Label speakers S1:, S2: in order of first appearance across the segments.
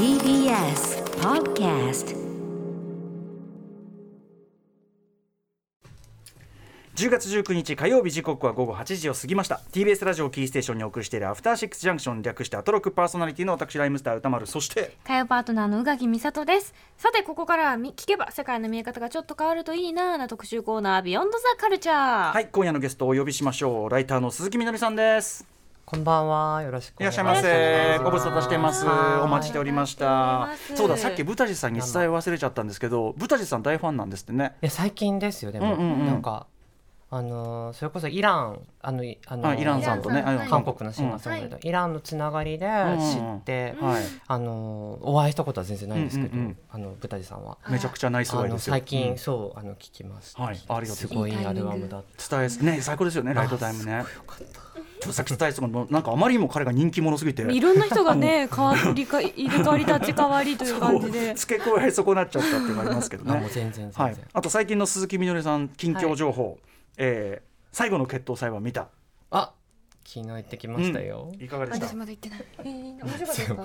S1: TBS Podcast
S2: 10月19日火曜日時刻は午後8時を過ぎました。TBS ラジオキーステーションにお送りしているアフターシックスジャンクション略してアトロクパーソナリティの私ライムスター歌丸。そして
S3: 火曜パートナーの宇垣美里です。さてここからはみ聞けば世界の見え方がちょっと変わるといいなな特集コーナービヨンドザカルチャー
S2: はい今夜のゲストをお呼びしましょう。ライターの鈴木みのりさんです
S4: こんばんは。よろしくお
S2: いら
S4: 願いします。
S2: っしゃいませ。ご無沙汰してます。
S4: はい。
S2: お待ちしておりました。そうださっきブタジさんに伝え忘れちゃったんですけどブタジさん大ファンなんですってね。
S4: いや最近ですよでも、
S2: うんうんうん。
S4: なんかあのーそれこそイランあのいあの
S2: あイランさんとね。
S4: 韓国のシンガーソングライター、イランのつながりで知って、あのーお会いしたことは全然ないんですけど、
S2: うんうんうん。
S4: あのブタジさんは。
S2: めちゃくちゃナイス
S4: 最近、
S2: うん。
S4: そうあの聞きました。
S2: はいありがとうございます。
S4: すごいアルバムだった。
S2: 伝えね最高ですよねライトタイムね。さっき伝えてたのなんかあまりにも彼が人気者すぎて。
S3: いろんな人がね 変わりか入れ替わり立ち替わりという感じで
S2: 付け加え損なっちゃったっていうのがありますけどね。
S4: あもう全然全然。
S2: はい、あと最近の鈴木みのりさん近況情報、えー最後の決闘裁判見た。
S4: あ昨日行ってきましたよ。
S2: いかがでした？
S3: 私、まだ言ってない。えー、面白かった？ですか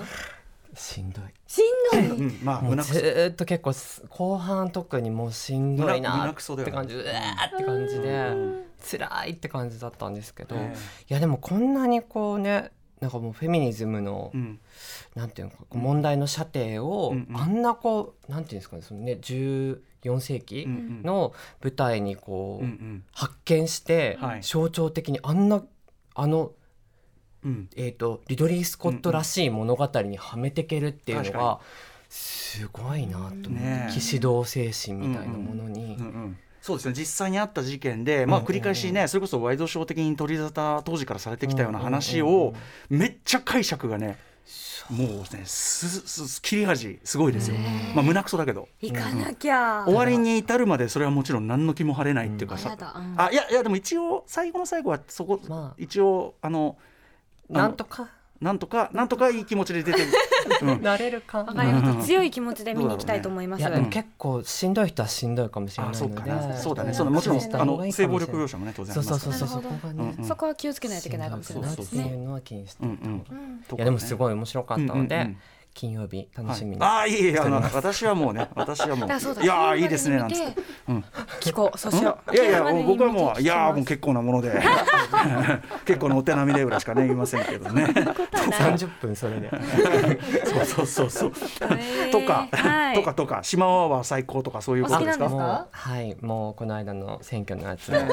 S4: しんどい。
S3: しんどい。
S2: うん、まあ
S4: ずーっと結構す後半特にもうしんどい
S2: 胸
S4: なって感じ、うわーって感じ
S2: う
S4: で辛いって感じだったんですけど、
S2: え
S4: いやでもこんなにこうねなんかもうフェミニズムの、
S2: えうん。
S4: なんていうのか問題の射程を、
S2: うんうん。
S4: あんなこうなんていうんですかねそのね14世紀の舞台にこう、
S2: うんうん。
S4: 発見して、
S2: はい。
S4: 象徴的にあんなあの、
S2: うん
S4: えー、とリドリー・スコットらしい物語にはめてけるっていうのが、すごいなと思って、
S2: ねえ。
S4: 騎士道精神みたいなものに、
S2: そうですね。実際にあった事件で、まあ、
S4: うん
S2: 繰り返しね、それこそワイドショー的に取り沙汰当時からされてきたような話をめっちゃ解釈がねもうねすす切れ味すごいですよ、まあ胸くそだけど。
S3: 行かなきゃ、
S2: 終わりに至るまでそれはもちろん何の気も晴れないっていうかさ、あいやいやでも一応最後の最後はそこ、
S4: まあ。
S2: 一応あの
S4: なんとか。
S2: なんとか。なんとかいい気持ちで出てる、うん。
S4: なれるか。
S3: わかりました。強い気持ちで見に行きたいと思います、
S4: いやでも結構しんどい人はしんどいかもしれな
S2: あそう
S4: い
S2: そうだね。
S3: うん
S2: そうだもちろん
S3: そう
S2: あの性暴力描写もね当然あります
S4: そうそうそうそう。そこがね、
S2: うん
S3: そこは気をつけないといけないかもしれないですね。
S4: っていうのは気にしていやでもすごい面白かったので、
S2: うんうんうん
S4: 金曜日楽しみに、
S2: はい、ああいいいいあの私はもうね私はもう。いやーいいですねなんつって。うん。
S3: 聞こうそうしよう。
S2: いやいや
S3: 今までに
S2: 僕はもういやーもう結構なもので。結構なお手並みでぐらいしかね言いませんけどね。
S4: 30分それで。
S2: そうそうそうそう。
S3: へー。
S2: とか、
S3: はい。
S2: とかとか島ワーワー最高とかそういうことですか？
S3: お好きなん
S4: もうはい。もうこの間の選挙のやつ、ね、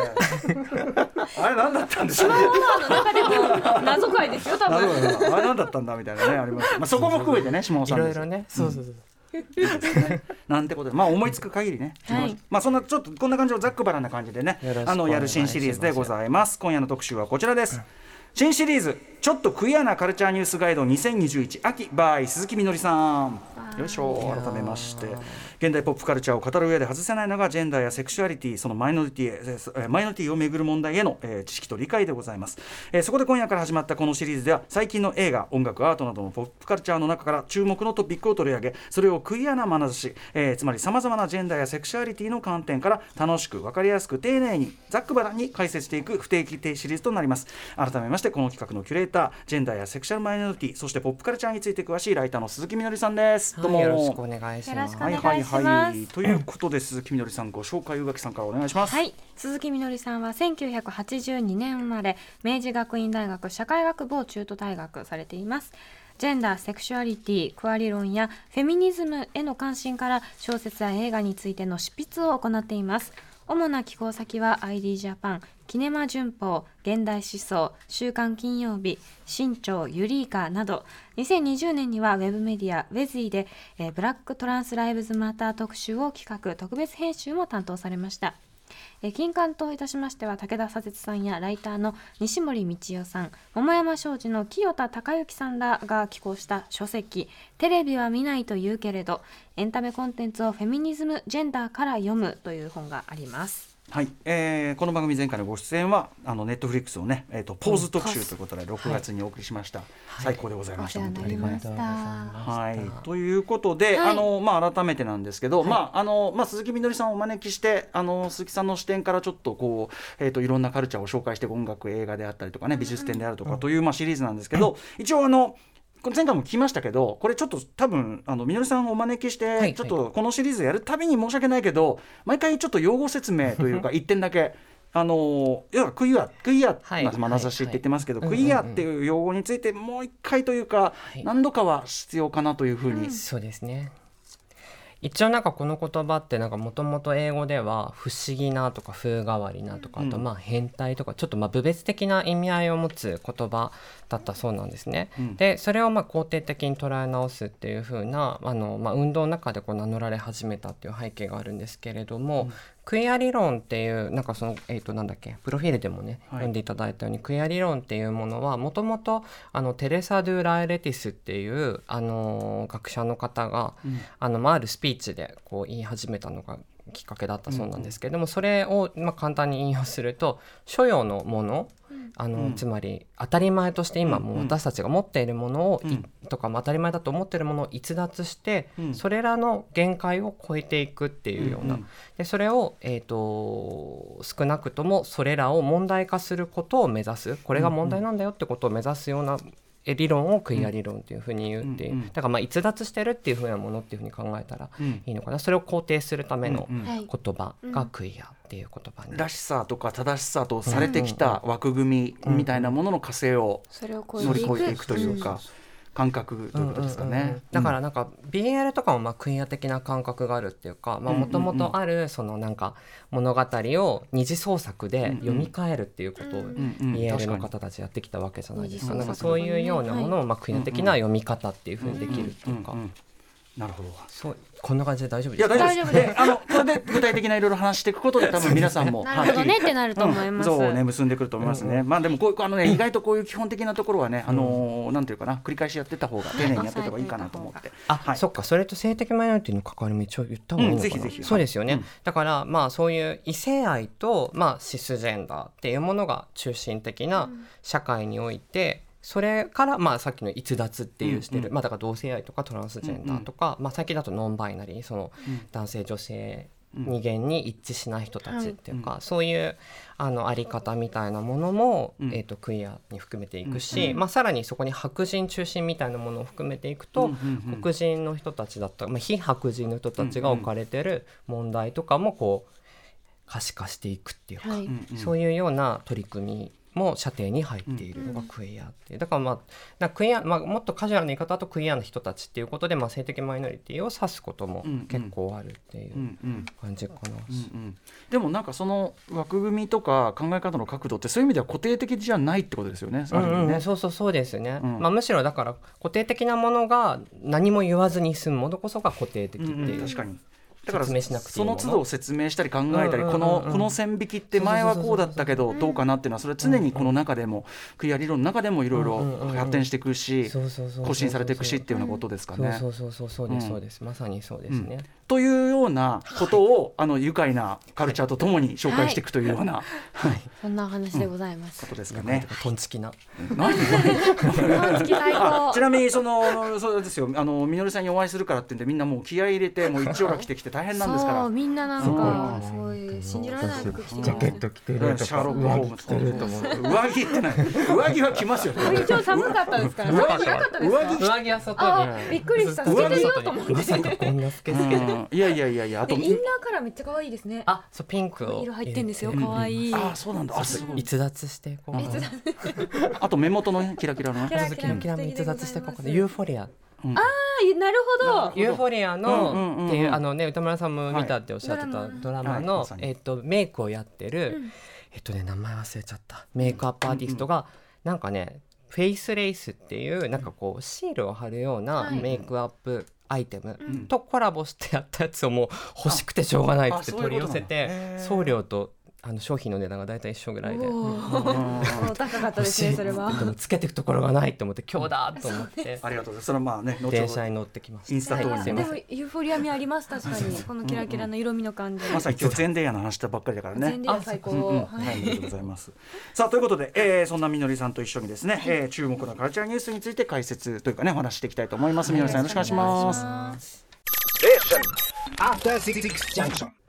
S2: あれ何だったんですか？
S3: 島オーナーの中でも謎解ですよ多分。
S2: あれ何だったんだみたいなねあります。まあそこも含めてね下尾
S4: い
S2: さんです。
S4: ろいろね。そうそうそう、
S2: なんてことでまあ思いつく限りね、
S3: はい。
S2: まあそんなちょっとこんな感じのざっくばらんな感じでね。あのやる新シリーズでございます。今夜の特集はこちらです、新シリーズちょっとクイアなカルチャーニュースガイド2021秋 by 鈴木みのりさん。よいしょ改めまして現代ポップカルチャーを語る上で外せないのがジェンダーやセクシュアリティそのマイノリティマイノリティをめぐる問題への、えー知識と理解でございます、えーそこで今夜から始まったこのシリーズでは最近の映画音楽アートなどのポップカルチャーの中から注目のトピックを取り上げそれをクイアな眼差し、えーつまりさまざまなジェンダーやセクシュアリティの観点から楽しく分かりやすく丁寧にざっくばらんに解説していく不定期シリーズとなります。改めましてこの企画のキュレータージェンダーやセクシュアルマイノリティそしてポップカルチャーについて詳しいライターの鈴木みのりさんです。どうも、
S4: はい、よろしくお願いします。
S3: よろしくお願い
S2: はいはい
S3: します
S2: はいということで鈴木みのりさんご紹介宇垣さんからお願いします。
S3: はい鈴木みのりさんは1982年生まれ明治学院大学社会学部を中途退学されています。ジェンダーセクシュアリティクア理論やフェミニズムへの関心から小説や映画についての執筆を行っています主な寄稿先は ID ジャパンキネマ旬報現代思想週刊金曜日新潮ユリーカなど。2020年にはウェブメディアウェズイで、えーブラックトランスライブズマター特集を企画特別編集も担当されました。金刊といたしましては武田佐哲さんやライターの西森道夫さん桃山商事の清田隆之さんらが寄稿した書籍「テレビは見ないと言うけれどエンタメコンテンツをフェミニズムジェンダーから読む」という本があります。
S2: はい、えーこの番組前回のご出演はあのネットフリックスのね、えー、とポーズ特集ということで6月にお送りしました、最高でございました、
S3: お世話
S2: 本当に。はい、ということで、
S3: はい。
S2: あのまあ、改めてなんですけど、まああのまあ、鈴木みのりさんをお招きしてあの鈴木さんの視点からちょっとこう、えー、といろんなカルチャーを紹介して音楽映画であったりとかね美術展であるとかという、まあ、シリーズなんですけど、一応あのこれ前回も聞きましたけどこれちょっと多分あのみのりさんをお招きし
S4: はい
S2: てちょっとこのシリーズやるたびに申し訳ないけど毎回ちょっと用語説明というか一点だけ。あの要はクイアクイア、
S4: はい。
S2: まあ、眼差しって言ってますけど、
S4: はい
S2: クイアっていう用語についてもう一回というか、
S4: い。
S2: 何度かは必要かなというふうに、
S4: そうですね。一応なんかこの言葉ってなんかもともと英語では不思議なとか風変わりなとかあと
S2: うん。
S4: まあ変態とかちょっとまあ部別的な意味合いを持つ言葉だったそうなんですね。
S2: うん。
S4: でそれをまあ肯定的に捉え直すっていう風なあのまあ運動の中でこう名乗られ始めたっていう背景があるんですけれども、クイア理論っていうなんかそのえっ、となんだっけプロフィールでもね、
S2: はい。
S4: 読んでいただいたようにクイア理論っていうものはもともとあのテレサ・ドゥ・ラエレティスっていうあの学者の方が
S2: うん。
S4: あのまああるスピーチでこう言い始めたのがきっかけだったそうなんですけれども、それをまあ簡単に引用すると所有のものあの、
S2: うん。
S4: つまり当たり前として今もう私たちが持っているものを、い
S2: うん。
S4: とかまあ当たり前だと思っているものを逸脱して、
S2: うん。
S4: それらの限界を超えていくっていうような、
S2: うん
S4: でそれを、えー、と少なくともそれらを問題化することを目指す。これが問題なんだよってことを目指すようなえ理論をクイア理論っていうふうに言うっていう、
S2: うんうん。
S4: だからまあ逸脱してるっていうふうなものっていうふうに考えたら
S2: うん。
S4: いいのかな。それを肯定するための言葉がクイアっていう言葉に、
S2: らしさとか正しさとされてきた枠組みみたいなものの火星を
S3: それを超え
S2: 乗り越えていくというか、感覚ということですかね。
S4: だからなんか BL とかもまあクイア的な感覚があるっていうかもともとあるそのなんか物語を二次創作で読み替えるっていうことを BL の方たちやってきたわけじゃないですか。なんかそういうようなものをまあクイア的な読み方っていうふうにできるっていうか
S2: なるほど。
S4: そう。こんな感じで大丈夫
S2: いや
S4: です。か
S2: 大丈夫です。であのこれで具体的ないろいろ話していくことで多分皆さんも
S3: なるほどねってなると思います。
S2: うん。そうね結んでくると思いますね。まあでもこういうあのね意外とこういう基本的なところはねあのーなんていうかな繰り返しやってた方が丁寧にやってた方がいいかなと思って。
S4: あ、
S2: はい。
S4: そっか。それと性的マイノリティの関わりも一応言った方がいいのかな、
S2: うんぜひぜひ。
S4: そうですよね、だからまあそういう異性愛とまあシスジェンダーっていうものが中心的な社会において、それからまあさっきの逸脱っていうしてる、
S2: うん。うん
S4: まあだから同性愛とかトランスジェンダーとか、まあ最近だとノンバイナリーその
S2: うん。
S4: 男性女性
S2: うん
S4: 二元に一致しない人たちっていうか、そういうあのあり方みたいなものも、
S2: うん。
S4: えー、とクイアに含めていくし、
S2: うん。
S4: まあ、さらにそこに白人中心みたいなものを含めていくと、
S2: うんうんうん。
S4: 黒人の人たちだったまあ、非白人の人たちが置かれてる問題とかもこう可視化していくっていうか、
S3: はい。
S2: うんうん
S4: そういうような取り組みも射程に入っているのがクイアってだからまあクイア、まあ、もっとカジュアルな言い方だとクイアの人たちっていうことで、まあ、性的マイノリティを指すことも
S2: うんうん
S4: 結構あるっていう
S2: うんうん
S4: 感じかな。
S2: うんうんでもなんかその枠組みとか考え方の角度ってそういう意味では固定的じゃないってことですよね。
S4: うんうん、そうそうそうですね、
S2: うん
S4: まあ、むしろだから固定的なものが何も言わずに済むものこそが固定的って
S2: うん
S4: いうう、
S2: ん確かに。だからその都度説明したり考えたり、このこの線引きって前はこうだったけどどうかなっていうのはそれは常にこの中でもクリア理論の中でもいろいろ発展していくし更新されていくしっていうようなことですかね。
S4: そうそうそうそうです、
S2: うん。
S4: そうです。まさにそうですね、
S2: というようなことをあの愉快なカルチャーとともに紹介していくというような。
S3: そんなお話でございます。
S2: ことですかね。
S4: トンチキな。
S2: ち。なみにそのそうですよ。あのみのりさんにお会いするからってんでみんなもう気合い入れてもう一応が着てきて大変なんですから。
S3: そうみんななんかすごい信じられない服着て。
S1: ジャケット着て
S2: うん
S1: るとか
S2: シャーロック・ホー
S1: 上
S2: ムズ
S1: 着着てると思う
S2: 上着ってない上着は着ますよね
S3: 一応寒かったですから。上着なかったですか。
S2: 上着。
S4: は外
S3: びっくりした。
S2: 上着
S3: 透けてみようと思って。
S4: まさかこんなスケスケで、
S2: うん。いやいやいやいやあと
S3: えインナーカラーめっちゃ可愛いですね。
S4: あそうピンク。を
S3: 色入ってんですよ。可愛い。
S2: あそうなんだ。あすごい。
S4: 逸脱して
S2: あと目元のねキラキラのね。
S3: キラ
S4: キラキラも逸脱してここでユーフォリア。
S2: うん。
S3: あなるほど。
S4: ユーフォリアのっていうあのね歌村さんも見たっておっしゃってた
S3: はい。
S4: ドラマ
S2: はい。
S4: のえっとメイクをやってる
S3: うん。
S4: えっとね名前忘れちゃった。メイクアップアーティストがなんかねフェイスレイスっていうなんかこうシールを貼るような
S3: はい。
S4: メイクアップアイテム
S2: ん。
S4: とコラボしてやったやつをもう欲しくてしょうがないっつって取り寄せて送料とあの商品の値段が大体一緒ぐらいで。
S3: 高かったですねそれは。
S4: でもつけていくところがないと思って今日だと思って
S2: ありがとうございますそれはまあね
S4: 電車に乗ってきました
S2: インスタ等にね
S3: はいでもユーフォリア味あります確かにこのキラキラの色味の感じ。
S2: まさに今日全デイヤの話したばっかりだからね
S3: 全然最高。
S2: うんうん、
S3: は
S2: はい、ありがとうございます。さあということで、えー、そんなみのりさんと一緒にですね、えー、注目のカルチャーニュースについて解説というかねお話していきたいと思います。みのりさんよろしくお願いします。
S3: ます。
S1: After Six Junction.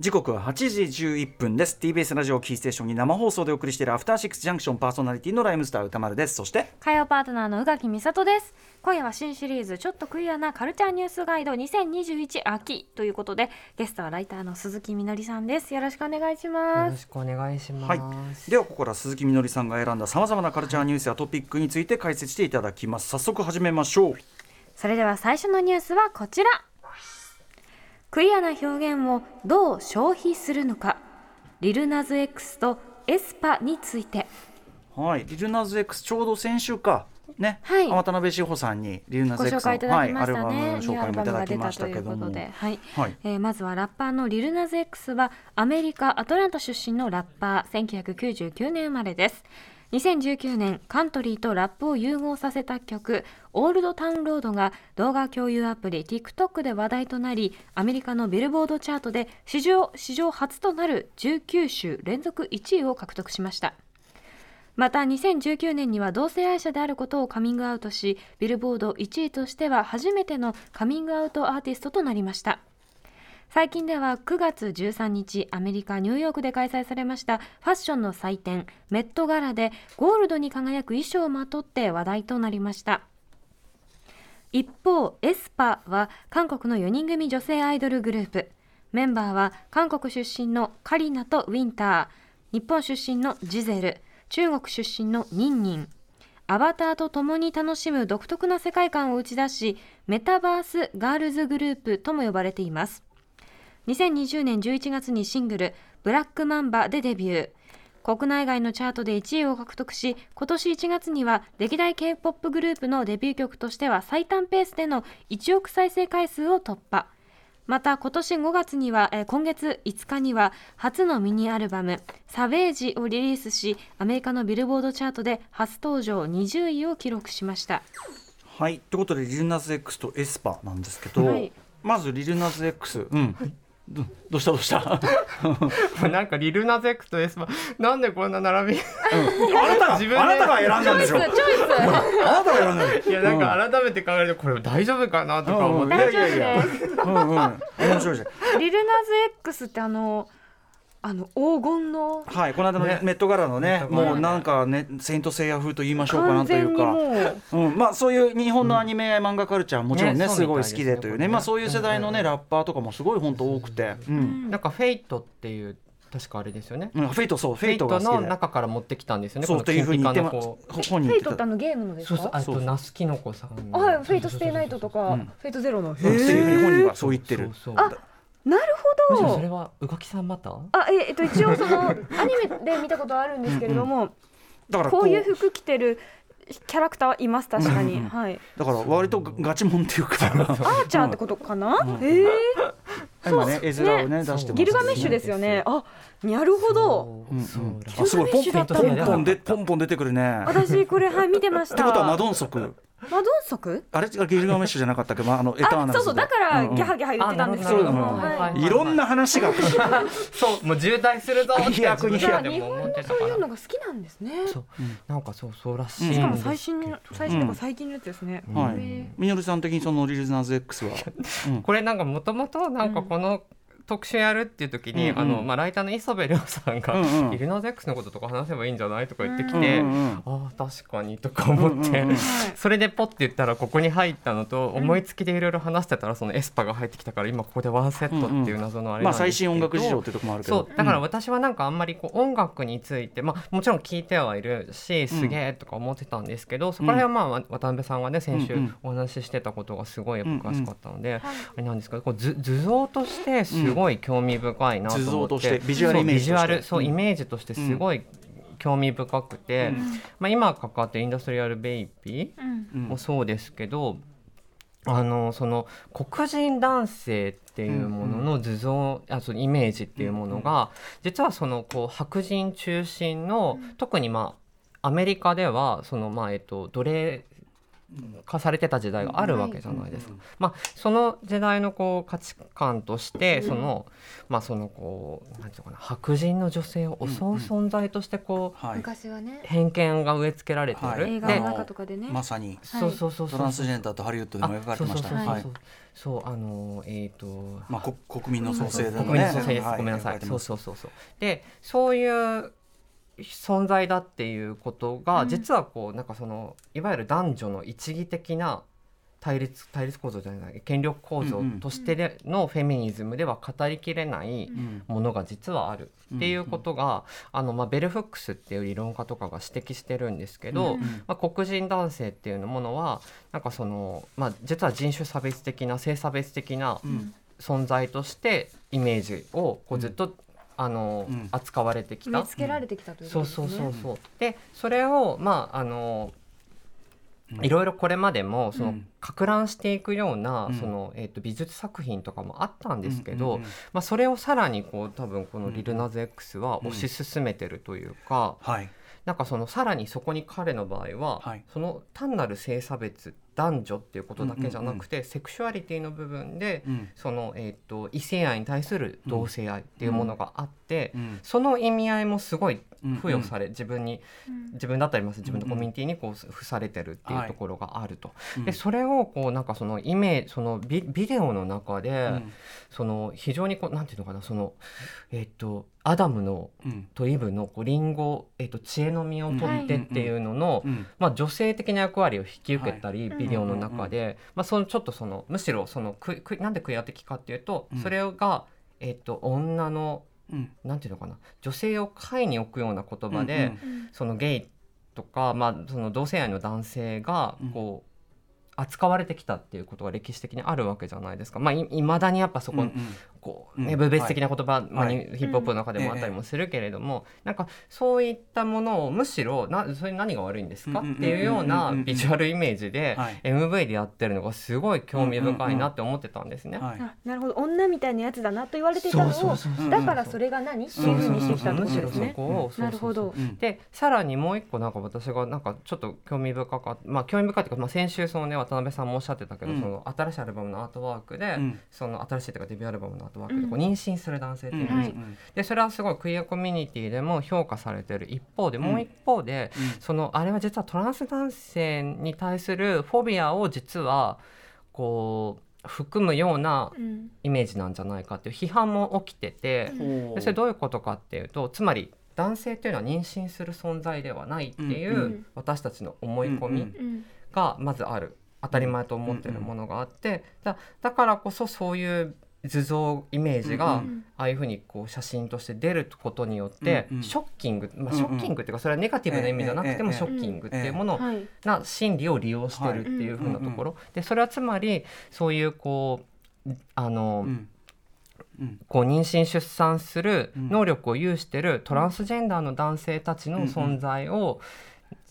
S2: 時刻は8時11分です。TBS ラジオキーステーションに生放送でお送りしているアフターシックスジャンクションパーソナリティのライムスター歌丸です。そして
S3: 火曜パートナーの宇垣美里です。今夜は新シリーズちょっとクリアなカルチャーニュースガイド2021秋ということでゲストはライターの鈴木みのりさんです。よろしくお願いし
S4: よ
S3: ます。
S4: ろしくお願いします。
S2: はい、ではここから鈴木みのりさんが選んださまざまなカルチャーニュースやトピックについて解説していただきます。早速始めましょう。
S3: それでは最初のニュースはこちらクリアな表現をどう消費するのか。リルナズ X とエスパについて。
S2: はい。リルナズ X ちょうど先週か。ね、
S3: はい。
S2: 渡辺志保さんにリルナズ
S3: ご
S2: X
S3: 紹介いただきました
S2: はい、アルバム
S3: ね、
S2: の紹介もいただき
S3: バムが出た
S2: ましたけども。
S3: ということで、はい。
S2: はい。
S3: えーまずはラッパーのリルナズ X はアメリカ・アトランタ出身のラッパー。1999年生まれです2019年カントリーとラップを融合させた曲「オールドタウンロード」が動画共有アプリ TikTok で話題となりアメリカのビルボードチャートで史上史上初となる19週連続1位を獲得しました。また2019年には同性愛者であることをカミングアウトしビルボード1位としては初めてのカミングアウトアーティストとなりました。最近では9月13日アメリカ・ニューヨークで開催されましたファッションの祭典メットガラでゴールドに輝く衣装をまとって話題となりました。一方エスパは韓国の4人組女性アイドルグループ。メンバーは韓国出身のカリナとウィンター。日本出身のジゼル。中国出身のニンニン。アバターと共に楽しむ独特な世界観を打ち出しメタバースガールズグループとも呼ばれています。2020年11月にシングル「ブラックマンバ」でデビュー。国内外のチャートで1位を獲得し今年1月には歴代 k p o p グループのデビュー曲としては最短ペースでの1億再生回数を突破。また今年5月には、えー今月5日には初のミニアルバム「サベージ」をリリースしアメリカのビルボードチャートで初登場20位を記録しました。
S2: はい。ということでリルナズ X とエスパなんですけど、
S3: はい。
S2: まずリルナズ X うん、どどうしたどうした？
S4: なんかリルナズ X とエスパなんでこんな並び？
S2: あなたが
S4: 自分で。
S2: あなたが選んだんでしょ？
S3: チョイス
S2: あなたが選んだ
S4: いやなんか改めて考えるとこれ大丈夫かなとか思って、
S2: うんうんいやいやいやうんうん面白いじゃん
S3: リルナズ X ってあのあの黄金の
S2: はいこの間の
S4: ね
S2: メットガラのね
S4: メットガラ。
S2: もうなんかね聖闘士星矢風と言いましょうかなというか
S3: もう。
S2: うん、まあそういう日本のアニメ漫画カルチャーもちろんね
S4: ね
S2: すごい好きでという
S4: ね。
S2: ね。まあそういう世代のねラッパーとかもすごい本当多くて。うん、
S4: なんかフェイトっていう確かあれですよね。
S2: うん、フェイトそうフェイ
S4: ト
S2: トが好きで。
S4: の中から持ってきたんですよね。
S2: そうというふう。に言って
S3: フェイトってあのゲームのです
S4: そうそう
S3: か
S4: あとナスキノコさん
S3: はいフェイトステイナイトとか、
S2: うん。
S3: フェイトゼロの。
S2: っていうふうに本人はそう言ってる。
S4: そうそう。
S3: あなるほど。
S4: それは宇垣さんまた？
S3: あええっと一応その アニメで見たことあるんですけれども、
S2: だから
S3: こういう服着てるキャラクターはいます確かに、
S2: うんうん。
S3: はい。
S2: だから割とガチモンっていうか。
S3: アーチャーってことかな、ええ
S2: 今ね絵面をね出してます
S3: ギルガメッシュですよね。あなるほど。
S2: う。んうん。
S4: そう
S2: あすごいポン
S3: ギルガメッシュだった
S2: ポン
S3: んだ
S2: ポンでポンポン出てくるねっ
S3: 私これはい見てましてた
S2: ことはマドンソク
S3: マドンソク？
S2: あれ？がギルガメッシュじゃなかったっけ？まああのエターナル
S3: そうそうだから
S2: うんうん
S3: ギャハギャハ言ってたんですけれども、
S2: あなるほど
S3: はい
S2: いろんな話が
S4: そうもう渋滞するぞって
S2: 飛躍に
S3: 日本の
S4: 思ってたから。
S3: そう。いうのが好きなん。ですね
S4: そうなんかそうそうらしい
S2: うん
S3: しかも最新の最新とか最近のやつですね、
S2: はい。
S3: へえ
S2: みのりさん的にそのリルナズ X は？うん。
S4: これなんかもともとなんかこの特集やるっていう時に、
S2: うんうん。
S4: あのまあライターの磯部亮さんが、
S2: うんうん。
S4: イルナゼックスのこととか話せばいいんじゃないとか言ってき
S3: うん
S4: て、
S2: うんうん。
S4: ああ確かにとか思って、
S2: うんうんうん。
S4: それでポッて言ったらここに入ったのと思いつきでいろいろ話してたらそのエスパが入ってきたから今ここでワンセットっていう謎のあれ
S2: まあ
S4: なんですけど、
S2: 最新音楽事情っていうところもあるけど。
S4: そうだから私はなんかあんまりこう音楽について、まあ、もちろん聞いてはいるしすげえとか思ってたんですけど、そこら辺はまあ渡辺さんがね先週
S2: うんうん。
S4: お話ししてたことがすごい詳しかったので、
S3: はい。
S4: あれなんですけどこう図図像としてすごい興味深いなと思って、
S2: ビジュアルイメージとして。
S4: そうビジュアルそう
S2: うん
S4: イメージとしてすごい興味深くて、
S2: うん。
S4: まあ、今関わってるインダストリアルベイビ
S3: うん
S2: うん。
S4: ーもそうですけど、あのその黒人男性っていうものの図像、あそのイメージっていうものが、実はそのこう白人中心の、特にまあアメリカではそのまあえっと奴隷化されてた時代があるわけじゃないですか。
S2: うん
S4: まあ、その時代のこう価値観としてその,、まあそのこうなんていうのかな白人の女性を襲う存在としてこう、
S2: はい。
S3: 昔はね。
S4: 偏見が植え付けられてる、
S3: 映画の中とかでね。
S2: まさに。
S4: そうそうそうそう。
S2: トランスジェンダーとハリウッドでも描かれてました。
S4: そうそうそうそう。そうあのえっ、と
S2: まあこ国民の創生でも
S4: 国民の蘇生ごめんなさい。そうそうそうそう。でそういう存在だっていうことが、
S3: うん。
S4: 実はこうなんかそのいわゆる男女の一義的な対立対立構造じゃない権力構造としてでのフェミニズムでは語りきれない
S2: うん。
S4: ものが実はあるっていうことが、あのまあ、ベルフックスっていう理論家とかが指摘してるんですけど、
S3: うん。
S4: まあ、黒人男性っていうものはなんかその、まあ、実は人種差別的な性差別的な
S2: うん。
S4: 存在としてイメージをこうずっと、あの
S2: うん。
S4: 扱われてきた。
S3: 植え。付けられてきたという
S4: そう
S3: ことですね。
S4: そうそうそう。でそれをまああの
S2: うん。
S4: いろいろこれまでもその
S2: うん。
S4: か乱していくような、
S2: うん。
S4: そのえっ、と美術作品とかもあったんですけど、
S2: うんうんうん。
S4: まあそれをさらにこう多分このリルナズ X は推し進めてるというか、
S2: はい。
S4: なんかそのさらにそこに彼の場合は、
S2: はい。
S4: その単なる性差別男女っていうことだけじゃなくて、セクシュアリティの部分で、
S2: うん。
S4: その、えー、と異性愛に対する同性愛っていうものがあって、
S2: うん
S4: その意味合いもすごい
S2: うん
S4: 付与され、自分に
S3: うん。
S4: 自分だったります自分のコミュニティにこう付されてるっていうところがあると。
S2: うん
S4: でそれをこうなんかそのイメージそのビビデオの中で、
S2: うん。
S4: その非常にこうなんていうのかなそのえっ、とアダムの
S2: うん。
S4: とイブのこうリンゴ、えっと知恵の実を取ってっていうのの、
S2: うん
S4: まあ、女性的な役割を引き受けたり、
S3: はい
S4: ビデオの中で、まあ、そのちょっとそのむしろそのくくなんでクイア的かっていうと、
S2: うん。
S4: それが、えっと女の
S2: うん。
S4: なんていうのかな女性を下位に置くような言葉で、そのゲイとか、まあ、その同性愛の男性が
S2: うん。
S4: こう、扱われてきたっていうことが歴史的にあるわけじゃないですか。まあ、い未だにやっぱそこ、
S2: うんうん
S4: こうね、
S2: うん。
S4: 部別的な言葉、まあ
S2: はい。
S4: にヒップホップの中でもあったりもするけれども、なんかそういったものをむしろなそれ何が悪いんですか？っていうようなビジュアルイメージで
S2: はい。
S4: MV でやってるのがすごい興味深いなって思ってたんですね。
S3: なるほど。女みたいなやつだなと言われていたのをだからそれが何っていうふうにしてきたって
S4: むしろそ
S3: ことですね。なるほど。
S2: うん。
S4: でさらにもう一個なんか私がなんかちょっと興味深かったまあ興味深いっていうか、まあ、先週そのね渡辺さんもおっしゃってたけど、
S2: うん。
S4: その新しいアルバムのアートワークで、
S2: うん。
S4: その新しいというかデビューアルバムのアートワークで
S3: うん。
S4: こう妊娠する男性っていうの
S2: うん。
S4: でそれはすごいクイアコミュニティでも評価されてる一方で、もう一方でそのあれは実はトランス男性に対するフォビアを実はこう含むような
S3: うん。
S4: イメージなんじゃないかっていう批判も起きてて、それどういうことかっていうとつまり男性っていうのは妊娠する存在ではないっていう、私たちの思い込みがまずある。当たり前と思ってるものがあってだだからこそそういう図像イメージが、
S2: うん
S3: うん。
S4: ああいうふうにこう写真として出ることによって、
S2: うんうん。
S4: ショッキング、まあ、
S2: うんうん。
S4: ショッキングっていうかそれはネガティブな意味じゃなくても
S2: ええ
S4: ショッキングっていうもの
S3: はい
S4: な心理を利用してるっていうふうなところ、でそれはつまりそういうこうあの、
S2: うん。うん。
S4: こう妊娠出産する
S2: うん。
S4: 能力を有してるトランスジェンダーの男性たちの存在を、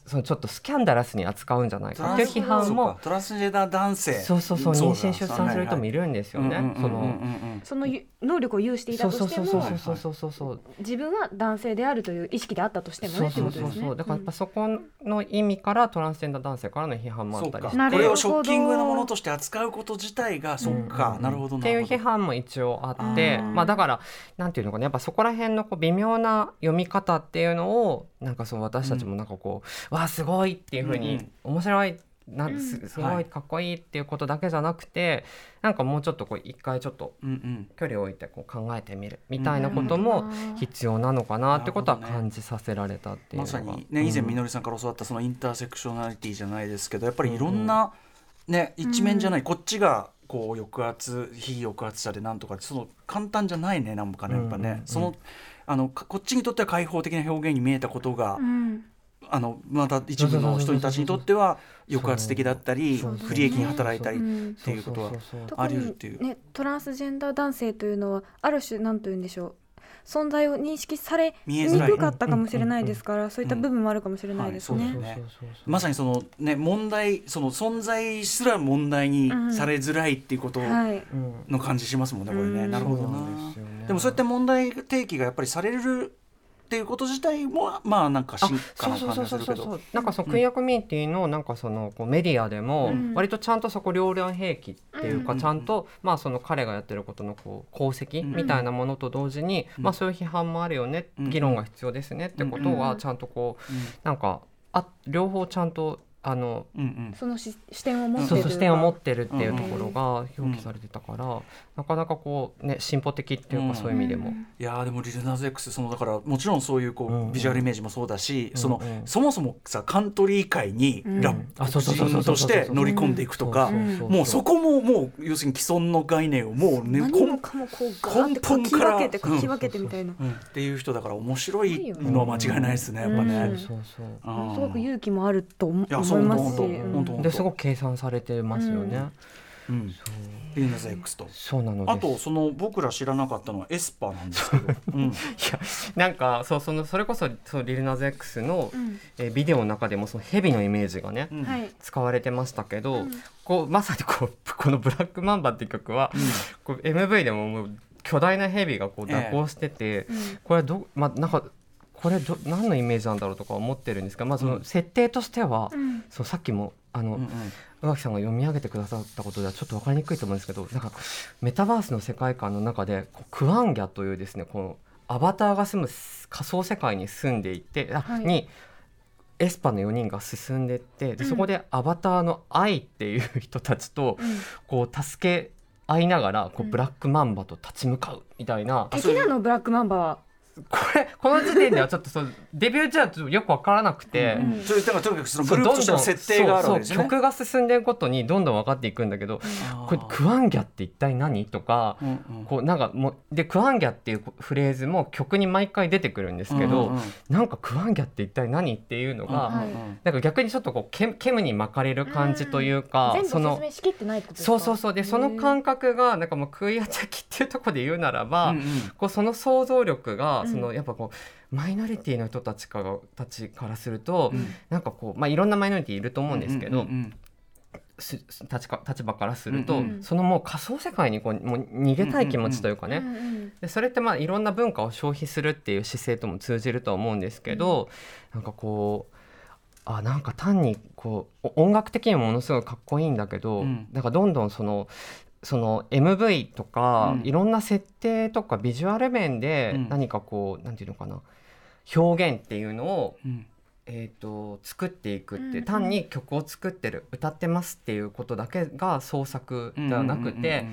S4: そのちょっとスキャンダラスに扱うんじゃないかっていう批判
S2: そう
S4: も
S2: かトランスジェンダー男性。
S4: そうそうそう
S2: だ
S4: 妊娠出産する人もいるんですよね。その
S3: そのゆ能力を有していた
S4: そう
S3: としても
S4: そうそうそうそうそうそう
S3: 自分は男性であるという意識であったとしても
S4: そう
S3: ね
S4: そうそうそう。だからやっぱそこの意味からトランスジェンダー男性からの批判もあ
S2: そうか
S4: ったり。して
S3: なるほど。
S2: これをショッキングなものとして扱うこと自体がそっか、
S4: うん。
S2: なるほど
S4: っていう批判も一応あってまあだからなんていうのかな。やっぱそこら辺のこう微妙な読み方っていうのをなんかそう私たちもなんかこう、わあすごいっていうふうに、
S2: うん。
S4: 面白いなん
S3: うん。
S4: すす
S2: はい。
S4: ごいかっこいいっていうことだけじゃなくて、なんかもうちょっとこう一回ちょっと
S2: うんうん。
S4: 距離を置いてこう考えてみるみたいなことも必要なのかなってことは感じさせられたっていうのが。
S2: まさにね以前みのりさんから教わったそのインターセクショナリティじゃないですけどやっぱりいろんな、ね一面じゃない、こっちがこう抑圧非抑圧者でなんとかその簡単じゃないねなんかねやっぱね、
S4: うんうんうん。
S2: そのあのかこっちにとっては開放的な表現に見えたことが、
S3: うん
S2: あのまた一部の人たちにとっては抑圧的だったり不利益に働いたりっ
S3: うん。
S2: ていうことはあり得るっていう。
S3: にねトランスジェンダー男性というのはある種なんというんでしょう。存在を認識されにくかったかもしれないですから、そういった部分もあるかもしれないですね。
S2: うんはいね。まさにそのね問題その存在すら問題にされづらいっていうことの感じしますもんねこれね、
S3: うん。
S2: なるほど
S4: ね。
S2: でもそうやって問題提起がやっぱりされるっていうこと自体もまあなんか進化な感じがするけど
S4: なんかそのクイアコミュニティのなんかそのこうメディアでも割とちゃんとそこ両乱兵器っていうかちゃんとまあその彼がやってることのこう功績みたいなものと同時にまあそういう批判もあるよね。議論が必要ですねってことはちゃんとこうなんかあ両方ちゃんとあの、
S3: うんうん、その視点を持って
S4: る視点を持ってるっていうところが表記されてたから、うんうん、なかなかこうね進歩的っていうか、そういう意味でも。
S2: いやでもリルナーズ X そのだからもちろんそういうこう、うんうん、ビジュアルイメージもそうだし、そのそもそもさカントリー界にラップとして乗り込んでいくとかもうそこももう要するに既存の概念をもう
S3: ね根本から書き分けてみたいな、
S2: っていう人だから面白いのは間違いないですねやっぱね。
S3: すごく勇気もあると思いますし。
S4: ですごく計算されてますよね。
S2: うん、リーナズ X と。
S4: そうなの
S2: あとその僕ら知らなかったのはエスパなんですけど、うん、いや
S4: なんかそうそのそれこそそのリルナズ X の、うん、えビデオの中でもその蛇のイメージがね、うん、使われてましたけど、うん、こうまさにこう この「ブラックマンバ」っていう曲は、こう MV でももう巨大な蛇がこう蛇行してて、ええ、これはどまあなんかこれど何のイメージなんだろうとか思ってるんですが、まあ、その設定としては、うん、そうさっきもあの、うんうん、宇垣さんが読み上げてくださったことではちょっと分かりにくいと思うんですけどなんかメタバースの世界観の中でクワンギャというですねこのアバターが住む仮想世界に住んでいて、はい、にエスパの4人が進んでいってでそこでアバターの愛っていう人たちとこう助け合いながらこうブラックマンバと立ち向かうみたいな。
S3: 敵なの？ブラックマンバは
S4: これこの時点ではちょっとそデビューじゃちょっとよく分からなくて、うん、
S2: とにかくそのグループとしての設定があるわけです
S4: ね。曲が進んでいくことにどんどん分かっていくんだけど、うん、これクワンギャって一体何？とか、うんうん、こうなんかもでクワンギャっていうフレーズも曲に毎回出てくるんですけど、うんうん、なんかクワンギャって一体何っていうのが、うんうん、なんか逆にちょっとこうケケムに巻かれる感じというか、
S3: うん、その
S4: そうそうそう。でその感覚がなんかもうクイアチャキっていうところで言うならば、うんうん、こうその想像力がそのやっぱこうマイノリティの人たちからたちからすると、うん、なんかこう、まあ、いろんなマイノリティいると思うんですけど、うんうんうん立か立場からすると、うんうん、そのもう仮想世界にこうもう逃げたい気持ちというかね、うんうんうん、でそれってまあいろんな文化を消費するっていう姿勢とも通じるとは思うんですけど、うん、なんかこうあなんか単にこう音楽的にもものすごいかっこいいんだけど、うん、なんかどんどんそのその MV とか、うん、いろんな設定とかビジュアル面で何かこう、うん、なんていうのかな。表現っていうのを、うん、えーと、作っていくって、うんうん、単に曲を作ってる歌ってますっていうことだけが創作ではなくて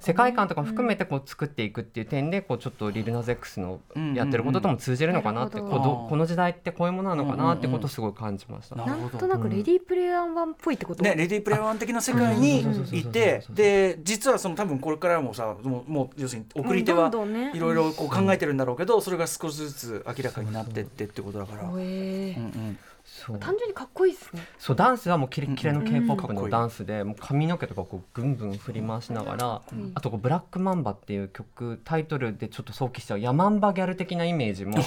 S4: 世界観とかも含めてこう作っていくっていう点でこうちょっっとリルナゼックスのやってることとも通じるのかなって、こどこの時代ってこういうものなのかなってことをすごい感じました。
S3: なんとなくレディープレイヤーワンっぽいってこと、
S2: ね、レディープレイヤーワン的な世界にいてで実はその多分これからもさもうもう要するに送り手はいろいろこう考えてるんだろうけどそれが少しずつ明らかになってってってことだから。うんうん。
S3: そう。単純にかっこいいですね。
S4: そうダンスはもうキレキレの K-POP のダンスで、もう髪の毛とかこうぐんぐん振り回しながら、あとこうブラックマンバっていう曲タイトルでちょっと想起しちゃうヤマンバギャル的なイメージも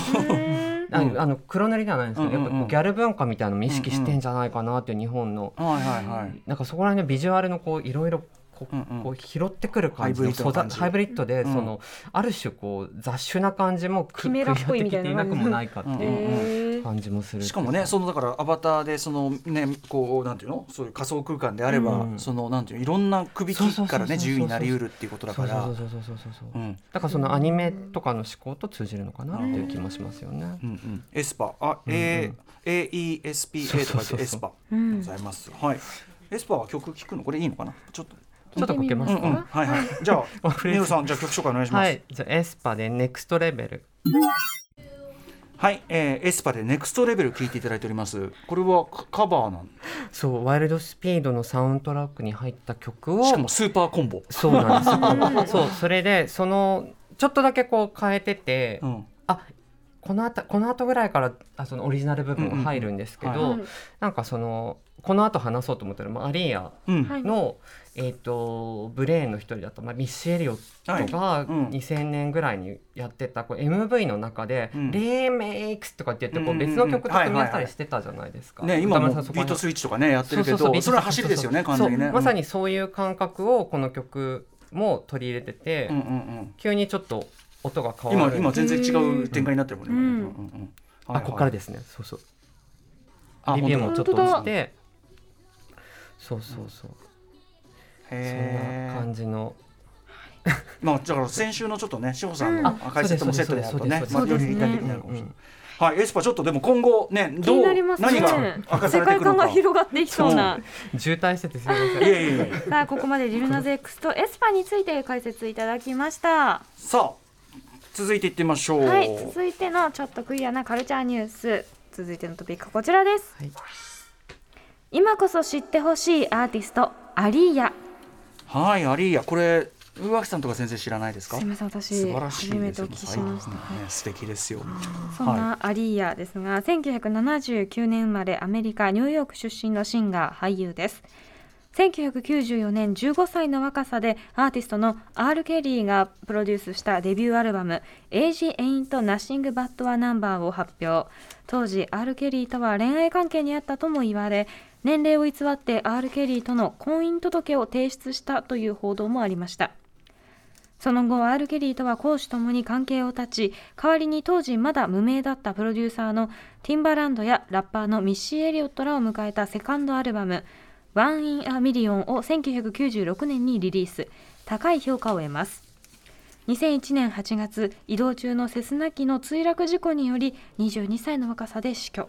S4: あのあの黒塗りではないんですけど、やっぱギャル文化みたいなのも意識してんじゃないかなっていう日本の、はいはいはい、なんかそこら辺のビジュアルのこういろいろこうこう拾ってくる感じのハイブリッドで、そのある種こう雑種な感じも
S3: キメラっぽいみたい
S4: なくもないかっていう感じもする
S2: しかもねそのだからアバターでそのねこうなんていうの？そういう仮想空間であれば、そのなんていういろんなくびきからね自由になりうるっていうことだからそうそうそうそうそう
S4: そう、だからそのアニメとかの思考と通じるのかなっていう気もしますよね。
S2: うんうん、エスパあ、うんうん、A AESPA とかでエスパございます。はい。エスパは曲聞くのこれいいのかなちょっと
S4: ちょっとかけますか、うんうん、
S2: はいはいじゃあネロさんじゃあ曲紹介お願いします、はい、
S4: じゃあエスパでネクストレベル
S2: はい、えー、エスパでネクストレベル聞いていただいております。これはカバーなん？
S4: そうワイルドスピードのサウンドトラックに入った曲を
S2: しかもスーパーコンボ。
S4: そうなんです そうそれでそのちょっとだけこう変えてて、うん、あこのあたこの後ぐらいからあそのオリジナル部分が入るんですけど、なんかそのこの後話そうと思ったらマリーアの、うん、えーと、ブレーンの一人だった、まあ、ミッシュ・エリオットが2000年ぐらいにやってたこう MV の中で「うん、レーメイクス」とかって言ってこう別の曲と組み合わせたりしてたじゃないですか。
S2: ね今もビートスイッチとかねやってるけどそれは走りですよね完全にね。
S4: まさにそういう感覚をこの曲も取り入れてて、うんうんうん、急にちょっと音が変わる。
S2: 今今全然違う展開になってるもんね。
S3: うん。
S2: うんうん
S4: あここからですすね。そうそう。
S2: あ
S4: リビウもちょっと
S3: 本当だ。
S4: 落ちてそうそうそうそん
S2: へえ。
S4: な感じの。
S2: まあだから先週のちょっとね志保さん
S3: うん。
S2: の解説もセットでやるとねまあより理解的になるかもしれない。はいエスパちょっとでも今後ね
S3: 気
S2: どう
S3: になります
S2: 何が
S3: ね
S2: 明かさ
S3: 世界観が
S2: れていくのか。
S3: 広がっていきそうな。
S4: 渋滞しててすみません
S2: いやいやいや。
S3: さあここまでリルナズ X とエスパについて解説いただきました。
S2: さあ続いていってみましょう。
S3: はい続いてのちょっとクリアなカルチャーニュース。続いてのトピックはこちらです、
S4: はい。
S3: 今こそ知ってほしいアーティストアリーヤ
S2: はいアリーヤこれ宇垣さんとか先生知らないですか？
S3: すみ。ません私
S2: 素晴らしい
S3: 初めてお聞きしました、
S2: ね素敵ですよ。
S3: そんなアリーヤですが、1979年生まれアメリカ・ニューヨーク出身のシンガー俳優です。1994年15歳の若さでアーティストの R・ ケリーがプロデュースしたデビューアルバム「Age Ain't Nothing But a Number」を発表。当時 R・ ケリーとは恋愛関係にあったとも言われ年齢を偽って R・ ケリーとの婚姻届を提出したという報道もありましたその後、R・ ケリーとは公私ともに関係を断ち、代わりに当時まだ無名だったプロデューサーのティンバランドやラッパーのミッシー・エリオットらを迎えたセカンドアルバム、One in a Million を1996年にリリース、高い評価を得ます。2001年8月、移動中のセスナ機の墜落事故により22歳の若さで死去。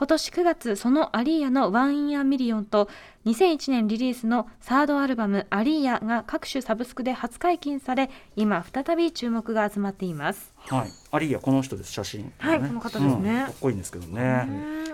S3: 今年9月、そのアリーヤの One in a Million と2001年リリースのサードアルバムアリーヤが各種サブスクで初解禁され、今再び注目が集まっています。
S2: はい。アリーヤこの人です写真。
S3: はいこの方ですね。
S2: うん。かっこいいんですけどね。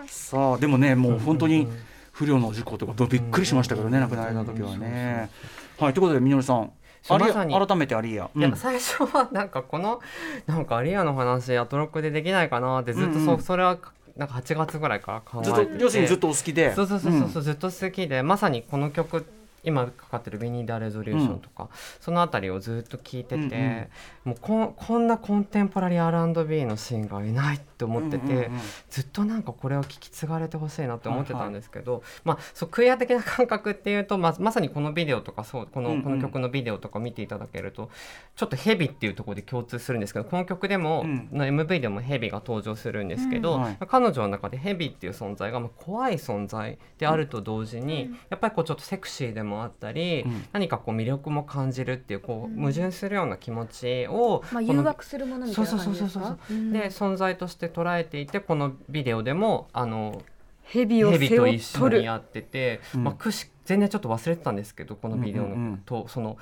S2: さあでもねもう本当に不慮の事故とかびっくりしましたけどね亡くなられた時はね。はい。ということでみのりさん。
S4: ま
S2: 改めてアリーヤ。うん。
S4: いや最初はなんかこのなんかアリアの話アトロックでできないかなってずっとそ,、
S2: うんうん。
S4: それはなんか8月ぐらいから考
S2: ずっと
S4: えてて。
S2: 要するにずっとお好きで？
S4: そうそうそうそうそう、ずっと好きで。まさにこの曲今かかってる「ビニーダ・レゾリューション」とか、そのあたりをずっと聴いてて、
S2: うんうん。
S4: もうこんこんなコンテンポラリー R&B のシーンがいないって思ってて、
S2: うんうんうん。
S4: ずっとなんかこれを聞き継がれてほしいなって思ってたんですけど、まあそうクイア的な感覚っていうと、まあ、まさにこのビデオとかそうこの,、
S2: うんうん。
S4: この曲のビデオとか見ていただけるとちょっとヘビっていうところで共通するんですけどこの曲でも、
S2: うん。
S4: の MV でもヘビが登場するんですけど、
S2: うんはい
S4: 彼女の中でヘビっていう存在がまあ怖い存在であると同時に、やっぱりこうちょっとセクシーでもあったり、
S2: うん。
S4: 何かこう魅力も感じるっていうこう矛盾するような気持ちを、
S3: まあ、誘惑するものみたいな感じです
S4: そうそうそう
S3: か
S4: そう。で存在として捉えていてこのビデオでもあの
S3: ヘビを
S4: ヘビと一緒にやってて、
S2: うん
S4: まあ、くし全然ちょっと忘れてたんですけどこのビデオの、
S2: うんうんうん
S4: とその。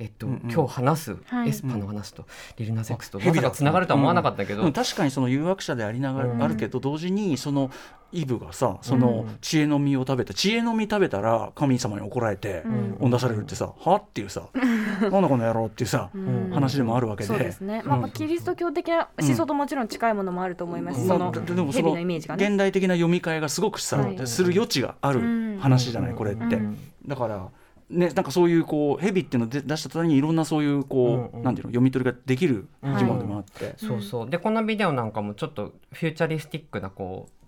S4: えっと
S2: うんうん。
S4: 今日話す
S3: はい。
S4: エスパの話とリルナゼックスと
S2: あヘビだ
S4: まさかつながるとは思わなかったけど、
S2: うん。確かにその誘惑者でありながら、
S4: うん。
S2: あるけど同時にそのイブがさその
S4: うん
S2: 知恵の実を食べた知恵の実食べたら神様に怒られて
S3: うん。
S2: 追ん出されるってさ、はっていうさ なんだこの野郎っていうさ、
S3: うん。
S2: 話でもあるわけで。
S3: そうですね、まあ、まあキリスト教的な思想ともちろん近いものもあると思いますし、その
S2: まあででもそ
S3: ヘビ
S2: の
S3: のイメージがね。
S2: 現代的な読み替えがすごくさ、
S3: はい。
S2: する余地がある話じゃない、これって、
S3: うん。
S2: だからねなんかそういうこうヘビっていうのを出出した途端にいろんなそういうこう、
S4: うんうん。
S2: なんていうの読み取りができる生き物でもあって、
S4: そうそう。でこのビデオなんかもちょっとフューチャリスティックなこう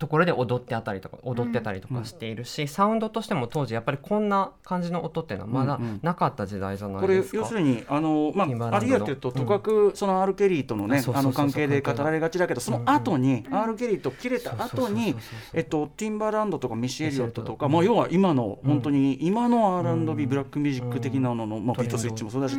S4: ところで踊ってあたりとか踊ってたりとかしているし、サウンドとしても当時やっぱりこんな感じの音っていうのはまだ
S2: うんうん。
S4: なかった時代じゃない
S2: これ
S4: ですか。
S2: 要するにあの、まあ、アリーヤっていうととかくその R・ ケリーとのね
S4: あ
S2: の関係で語られがちだけどその後に R・ ケリーと切れた後にえっとティンバーランドとかミッシーエリオットとか、
S4: うん。
S2: まあ、要は今の本当に今の
S4: う
S2: R&B
S4: ん。
S2: ブラックミュージック的なのの、まあ、ビートスイッチもそうだし、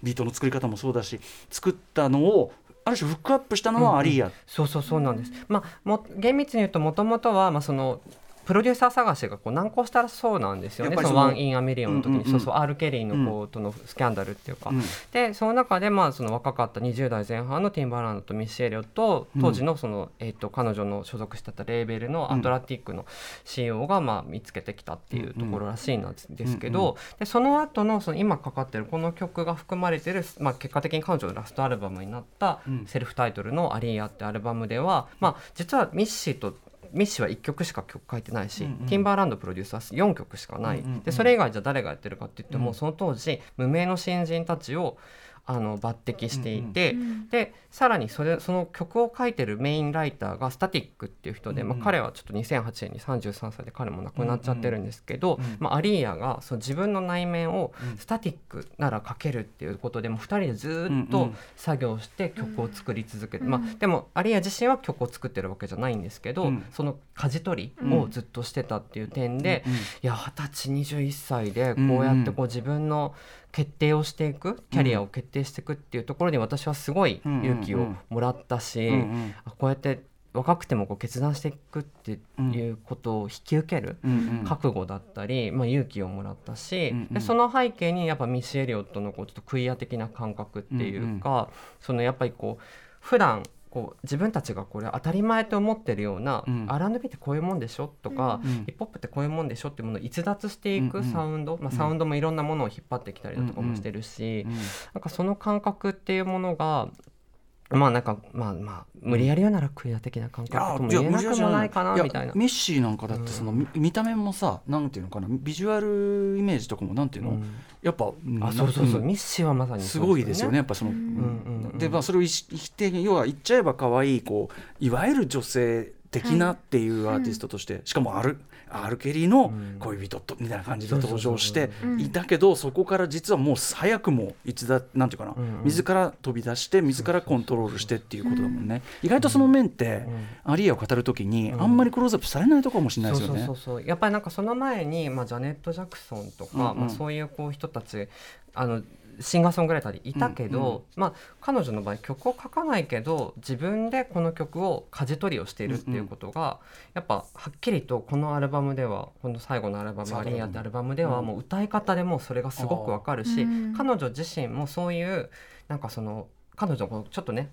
S2: ビートの作り方もそうだし作ったのをある種フックアップしたのはアリーヤ、
S4: そうそうそうなんです。まあも厳密に言うともともとはまあそのプロデューサー探しがこう難航したそうなんですよね。
S2: その
S4: One in a Million の時に、
S2: うんうんうん。
S4: そうそう R ケリーのこうとのスキャンダルっていうか、
S2: うん。
S4: でその中でまあその若かった20代前半のティンバーランドとミッシェリオと当時のその、えっと彼女の所属してたレーベルのアトランティックの CEO がまあ見つけてきたっていうところらしいんですけど、でその後のその今かかってるこの曲が含まれてるまあ結果的に彼女のラストアルバムになった
S2: うん。
S4: セルフタイトルの「アリーヤ」ってアルバムでは、まあ実はミッシーとミッシーは1曲しか曲書いてないし、
S2: うんうん。
S4: ティンバーランドプロデューサー4曲しかない、
S2: うんうんうん。
S4: でそれ以外じゃ誰がやってるかって言っても、
S2: うん。
S4: その当時無名の新人たちをあの抜擢していて、
S3: うんうん
S4: でさらにそれその曲を書いてるメインライターがスタティックっていう人で、
S2: うんうん。
S4: まあ、彼はちょっと2008年に33歳で彼も亡くなっちゃってるんですけど、
S2: うんうん
S4: まあ、アリーヤがその自分の内面を
S2: うん。
S4: スタティックなら書けるっていうことでもう2人でずっと
S2: うんうん。
S4: 作業して曲を作り続けて、
S3: うん。
S4: まあ、でもアリーヤ自身は曲を作ってるわけじゃないんですけど、
S2: うん。
S4: その舵取りをずっとしてたっていう点で、
S2: うん
S4: いや二十歳21歳でこうやってこう自分の決定をしていくキャリアを決定していくっていうところに私はすごい勇気をもらったし、
S2: うんうん。
S4: あこうやって若くてもこう決断していくっていうことを引き受ける。覚悟だったり、まあ、勇気をもらったし、でその背景にやっぱミッシー・エリオットのこうちょっとクイア的な感覚っていうか、そのやっぱりこう普段こう自分たちがこれ当たり前と思ってるような、
S2: うん。
S4: R&B ってこういうもんでしょとか、
S2: うん
S4: ヒップホップってこういうもんでしょっていうものを逸脱していく
S2: うんうん。
S4: サウンド、まあ、サウンドもいろんなものを引っ張ってきたりだとかもしてるし、なんかその感覚っていうものがまあなんかまあまあ無理やり言うならクイア的な感覚とも言えなくもないかなみたいな。
S2: ミッシーなんかだってその、み見た目もさなんていうのかなビジュアルイメージとかもなんていうの、
S4: うん。
S2: やっぱ、うん
S4: あそうそうそう、
S2: ん
S4: ミッシーはまさに
S2: すごいですよねやっぱその、
S3: うん
S4: うんうん。うん
S2: でまあそれを否定に要は言っちゃえば可愛いこういわゆる女性的なっていうアーティストとして、しかも R, R・ ケリーの
S4: うん。
S2: 恋人とみたいな感じで登場していたけどそこから実はもう早くも逸脱なんていうかな、自ら飛び出して自らコントロールしてっていうことだもんね、意外とその面って、アリアを語るときに
S4: うん。
S2: あんまりクローズアップされないとこかもしれないですよね。
S4: そうそう。そうそう。やっぱりなんかその前に、まあ、ジャネット・ジャクソンとか、
S2: うんうん。
S4: まあ、そういうこう人たちあのシンガーソングライターでいたけど、
S2: うんうん。
S4: まあ、彼女の場合曲を書かないけど自分でこの曲を舵取りをしているっていうことが、やっぱはっきりとこのアルバムではこの最後のアルバム「
S2: 最後の
S4: アリーヤ」ってアルバムでは
S2: うん。
S4: もう歌い方でもうそれがすごくわかるし、
S3: うん。
S4: 彼女自身もそういうなんかその彼女こうちょっとね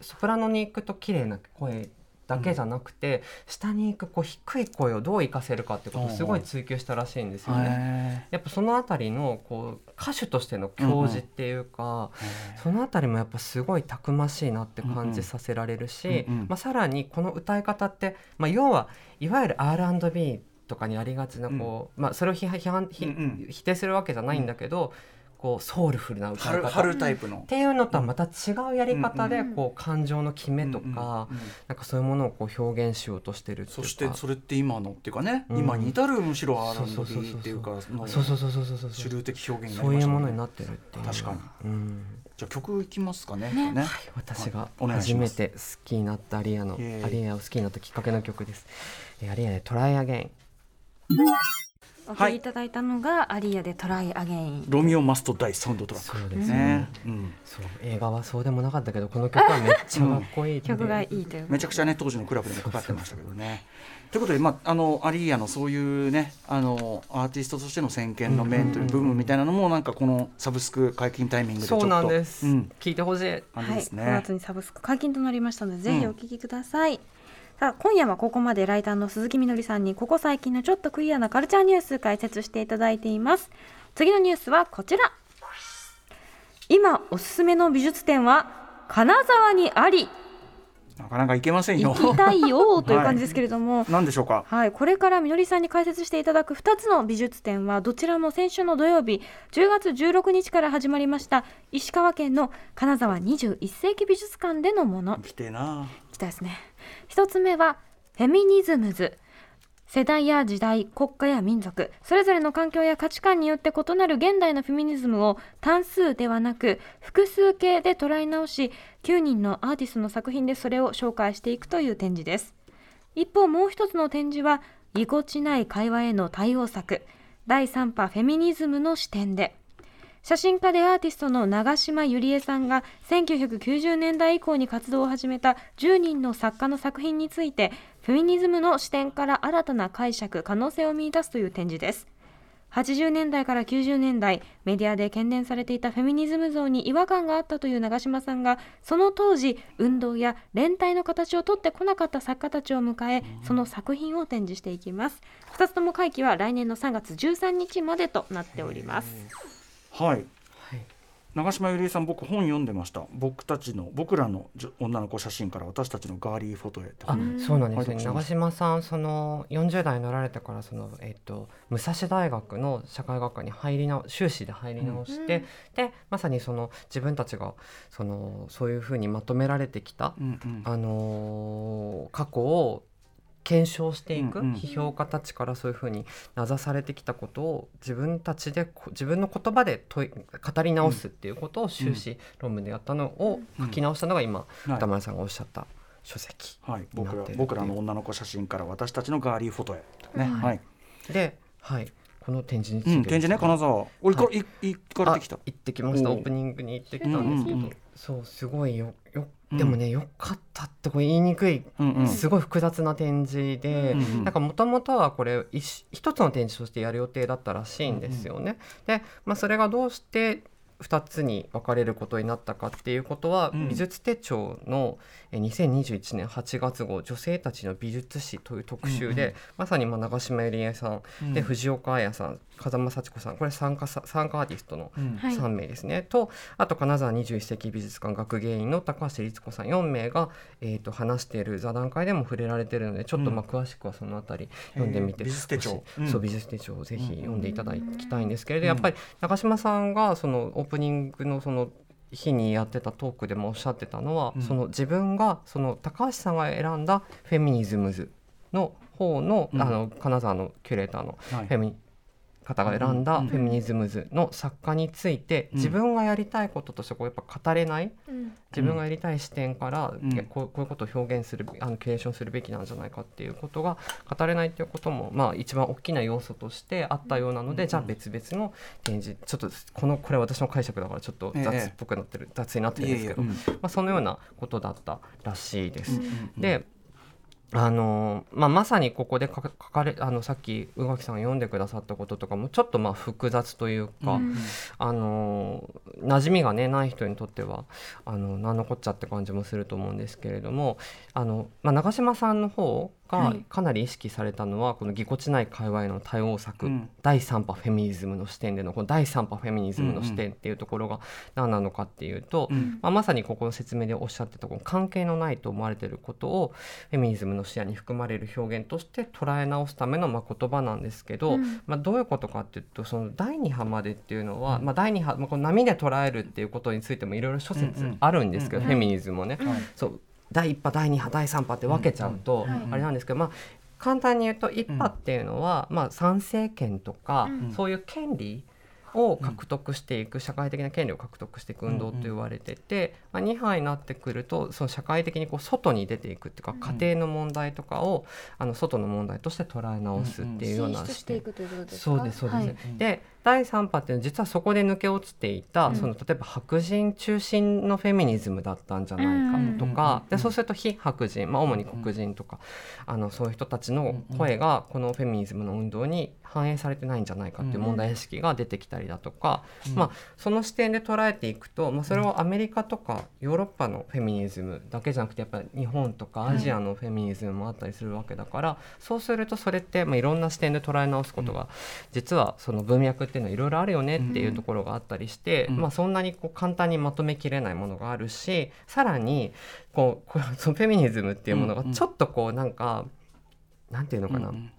S4: ソプラノに行くと綺麗な声だけじゃなくて、下に行くこう低い声をどう活かせるかってことをすごい追求したらしいんですよね。
S2: へ
S4: やっぱそのあたりのこう歌手としての教示っていうか、
S2: ー
S4: そのあたりもやっぱすごいたくましいなって感じさせられるし、
S2: うんうん
S4: まあ、さらにこの歌い方って、まあ、要はいわゆる R&B とかにありがちなこう、まあ、それを批判
S2: うんうん。
S4: 否定するわけじゃないんだけど、こうソウルフルな歌い
S2: 春
S4: 方
S2: 春タイプの。
S4: っ。ていうのとはまた違うやり方で
S3: うん
S4: こう感情の決めとか、なんかそういうものをこう表現しようとしてるっていうか。
S2: そしてそれって今のっていうかね、
S4: うん。
S2: 今に至るむしろ
S4: そうそうそうそう
S2: R&B っていうかの
S4: そうそうそうそうそうそう。
S2: 主流的表現
S4: そういうものになってるっていう。
S2: 確かに。
S4: うん。
S2: じゃあ曲いきますかね
S3: ね。
S2: ね。
S4: 私が
S2: お願いします。
S4: 初めて好きになったアリアのアリアを好きになったきっかけの曲です。えーアリーヤでトライアゲイン
S3: お聴きいただいたのがアリーヤで Try Again。
S2: ロミオ・マスト・ダイサウンドトラック
S4: そうです
S2: ね。
S4: ね、
S2: うん。
S4: そう映画はそうでもなかったけどこの曲はめっちゃかっこいい
S3: 曲がいいという。
S2: めちゃくちゃね当時のクラブでもかかってましたけどね。ということで、まあ、あのアリーヤのそういうねあのアーティストとしての先見の明という部分みたいなのもなんかこのサブスク解禁タイミングでちょっと。
S4: そうなんです、
S2: うん、
S4: 聞いてほしい。
S2: 感じですね。
S3: 9月にサブスク解禁となりましたので、ぜひお聞きください。さあ今夜はここまでライターの鈴木みのりさんにここ最近のちょっとクリアなカルチャーニュース解説していただいています。次のニュースはこちら。今おすすめの美術展は金沢にあり。
S2: なかなかいけませんよ。
S3: 行きたいよという感じですけれども、
S2: なんでしょうか？
S3: はい、これからみのりさんに解説していただく2つの美術展はどちらも先週の土曜日10月16日から始まりました石川県の金沢21世紀美術館でのもの。
S2: 来てえな。
S3: きたですね一つ目はフェミニズムズ。世代や時代国家や民族それぞれの環境や価値観によって異なる現代のフェミニズムを単数ではなく複数形で捉え直し9人のアーティストの作品でそれを紹介していくという展示です。一方もう一つの展示はぎこちない会話への対応策。第3波フェミニズムの視点で。写真家でアーティストの長島ゆりえさんが1990年代以降に活動を始めた10人の作家の作品についてフェミニズムの視点から新たな解釈可能性を見出すという展示です。80年代から90年代メディアで懸念されていたフェミニズム像に違和感があったという長島さんがその当時運動や連帯の形をとってこなかった作家たちを迎えその作品を展示していきます。2つとも会期は来年の3月13日までとなっております。
S2: はい。
S4: はい。
S2: 長島ゆりえさん僕本読んでました。僕たちの僕らのじょ女の子写真から私たちのガーリーフォトへって
S4: あ
S2: 本
S4: そうなんですね。
S2: はい
S4: 長島さんその40代になられてからその、えっと武蔵大学の社会学科に入り直修士で入り直して、
S3: うん。
S4: でまさにその自分たちがそのそういうふうにまとめられてきた、
S2: うんうん。
S4: あのー過去を検証していく、
S2: うんうん
S4: 批評家たちからそういうふうに名指されてきたことを自分たちでこ自分の言葉で問い語り直すっていうことを修士論文でやったのを書き直したのが今、
S2: はい。
S4: 歌丸さんがおっしゃった書籍。
S2: はい、僕ら僕らの女の子写真から私たちのガーリーフォトへ、ね
S3: うん
S2: はい。
S4: で、はい、この展示について
S2: うん、展示ね金沢。俺から、い。行かれてきた。
S4: あ行ってきました。オープニングに行ってきたんですけど、
S2: うんうんうん。
S4: そうすごいよよ
S2: うん
S4: でもね、よかったってこれ言いにくい、
S2: うんうん。
S4: すごい複雑な展示で、
S2: うんうん
S4: なんかもともとはこれ一一つの展示としてやる予定だったらしいんですよね。で、まあ、それがどうして2つに分かれることになったかっていうことは、
S2: うん。
S4: 美術手帳のえ2021年8月号「女性たちの美術史」という特集で、
S2: うんうん
S4: まさにまあ長島ゆりえさん、
S2: うん。
S4: で藤岡彩さん風間幸子さん。これ参加さ参加アーティストの
S2: うん。
S3: はい。
S4: 3名ですね、とあと金沢21世紀美術館学芸員の高橋律子さん。4名が、えー、と話している座談会でも触れられているのでちょっとまあ詳しくはそのあたり読んでみて、
S2: えー美術手帳。うん。
S4: そう美術手帳をぜひ読んでいただきたいんですけれど、
S2: うん。
S4: やっぱり中島さんがそのオープニングのその日にやってたトークでもおっしゃってたのは、
S2: うん。
S4: その自分がその高橋さんが選んだフェミニズムズの方の,、
S2: うん。
S4: あの金沢のキュレーターの
S2: はい。
S4: フェミ方が選んだ
S2: うん
S4: フェミニズムズの作家について
S2: うん。
S4: 自分がやりたいこととしてこうやっぱ語れない
S3: うん。
S4: 自分がやりたい視点からこうこういうことを表現するあのキュレーションするべきなんじゃないかっていうことが語れないっていうこともまあ一番大きな要素としてあったようなの
S2: うん
S4: でじゃあ別々の展示ちょっとこのこれ私の解釈だからちょっと雑っぽくなってる雑になってるんですけどまあそのようなことだったらしいです。
S2: うん。
S4: であのまあ、まさにここで書かれあのさっき宇垣さんが読んでくださったこととかもちょっとまあ複雑というか、
S2: うん。
S4: あの馴染みがねない人にとってはあの何のこっちゃって感じもすると思うんですけれどもあの、まあ、長嶋さんの方が
S3: はい
S4: かなり意識されたのは、このぎこちない界隈の多様作、
S2: うん。
S4: 第3波フェミニズムの視点でのこの第3波フェミニズムの視点っていうところが何なのかっていうと、
S2: うん。
S4: まあ、まさにここの説明でおっしゃってたこの関係のないと思われていることをフェミニズムの視野に含まれる表現として捉え直すためのまあ言葉なんですけど、
S3: うん。
S4: まあ、どういうことかっていうとその第2波までっていうのは、まあ、第2波、まあ、この波で捉えるっていうことについてもいろいろ諸説
S2: うんうん。
S4: あるんですけど、
S2: うん
S4: フェミニズムもね、
S2: はい。
S4: そう第1波第2波第3波って分けちゃうと、あれなんですけど、まあ、簡単に言うと1波っていうのは、まあ、参政権とか、
S3: うん。
S4: そういう権利を獲得していく、社会的な権利を獲得していく運動と言われてて、まあ、2波になってくるとその社会的にこう外に出ていくっていうか、
S2: うん
S4: 家庭の問題とかをあの外の問題として捉え直すっていうよう
S3: 進
S4: な視点
S3: で
S4: ですそうです、
S3: はい。
S4: で第3波っていうのは実はそこで抜け落ちていた、
S3: うん。
S4: その例えば白人中心のフェミニズムだったんじゃないかとか、
S2: うん
S4: でそうすると非白人、まあ、主に黒人とか、あのそういう人たちの声がこのフェミニズムの運動に反映されてないんじゃないかっていう問題意識が出てきたりだとか、
S2: うん
S4: まあ、その視点で捉えていくと、まあ、それをアメリカとかヨーロッパのフェミニズムだけじゃなくてやっぱり日本とかアジアのフェミニズムもあったりするわけだから、そうするとそれって、まあ、いろんな視点で捉え直すことが、実はその文脈っていうのはいろいろあるよねっていうところがあったりして、
S2: うん
S4: まあ、そんなにこう簡単にまとめきれないものがあるしさらにこうそのフェミニズムっていうものが
S2: うんうん。
S4: ちょっとこうなんか、なんていうのかな、
S2: うん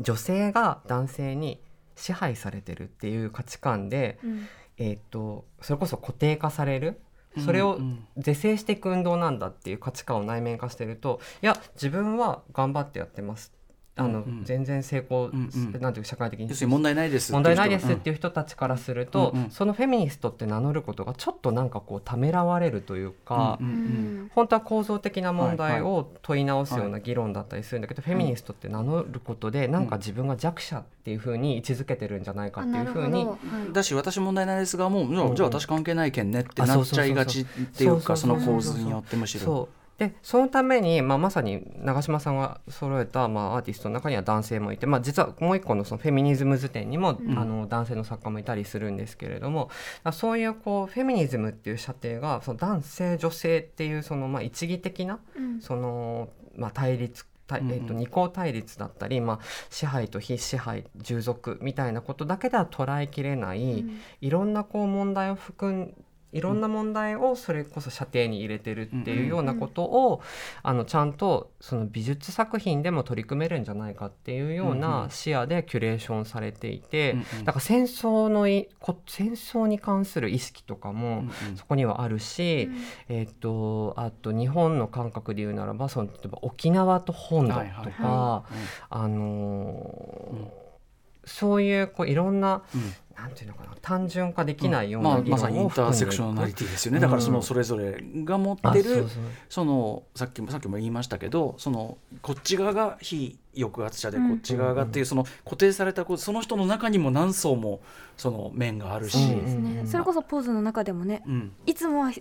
S4: 女性が男性に支配されてるっていう価値観で、
S3: うん。
S4: えー、とそれこそ固定化される。それを
S2: うん。
S4: 是正していく運動なんだっていう価値観を内面化してるといや自分は頑張ってやってますあの、
S2: うん。うん
S4: 全然成功、
S2: んうん。
S4: なんていう社会的に。
S2: 問題ないです
S4: 問題ないです
S2: って
S4: いう人たちからすると、
S2: うんうん。
S4: そのフェミニストって名乗ることがちょっとなんかこうためらわれるというか、
S2: うんうんうん。
S3: うん
S4: 本当は構造的な問題
S2: はい
S4: を問い直すような議論だったりするんだけど、フェミニストって名乗ることでなんか自分が弱者っていうふうに位置づけてるんじゃないかっていうふうに
S3: はい。
S2: だし私問題ないですがもうじゃあ私関係ないけんねって
S4: あ
S2: なっちゃいがちっていうかその構図によってむしろ。
S4: そうでそのために、まあ、まさに長嶋さんが揃えた、まあ、アーティストの中には男性もいて、まあ、実はもう一個のそのフェミニズム図典にも、
S3: うん。
S4: あの男性の作家もいたりするんですけれどもあそういうこうフェミニズムっていう射程がその男性女性っていうその、まあ、一義的な
S3: うん。
S4: その、まあ、対立たえー、と二項対立だったり、まあ、支配と非支配従属みたいなことだけでは捉えきれない、いろんなこう問題を含んいろんな問題をそれこそ射程に入れてるっていうようなことを、あのちゃんとその美術作品でも取り組めるんじゃないかっていうような視野でキュレーションされていて、だから戦争のいこ戦争に関する意識とかもそこにはあるし、えっとあと日本の感覚で言うならばその例えば沖縄と本土とか、
S2: はいはいは
S4: あのーそういうこういろんな、
S2: うん。
S4: なんていうのかな単純化できないよう
S2: まあ、
S4: な議論
S2: まさにインターセクショナリティですよね、
S4: うん
S2: だからそのそれぞれが持
S4: あ
S2: ってる
S4: そ
S2: のさっきもさっきも言いましたけどそのこっち側が非抑圧者でこ
S3: うん。
S2: っち側がっていうその固定されたこうその人の中にも何層もその面があるし、
S3: それこそポーズの中でもね
S2: うん。
S3: いつもは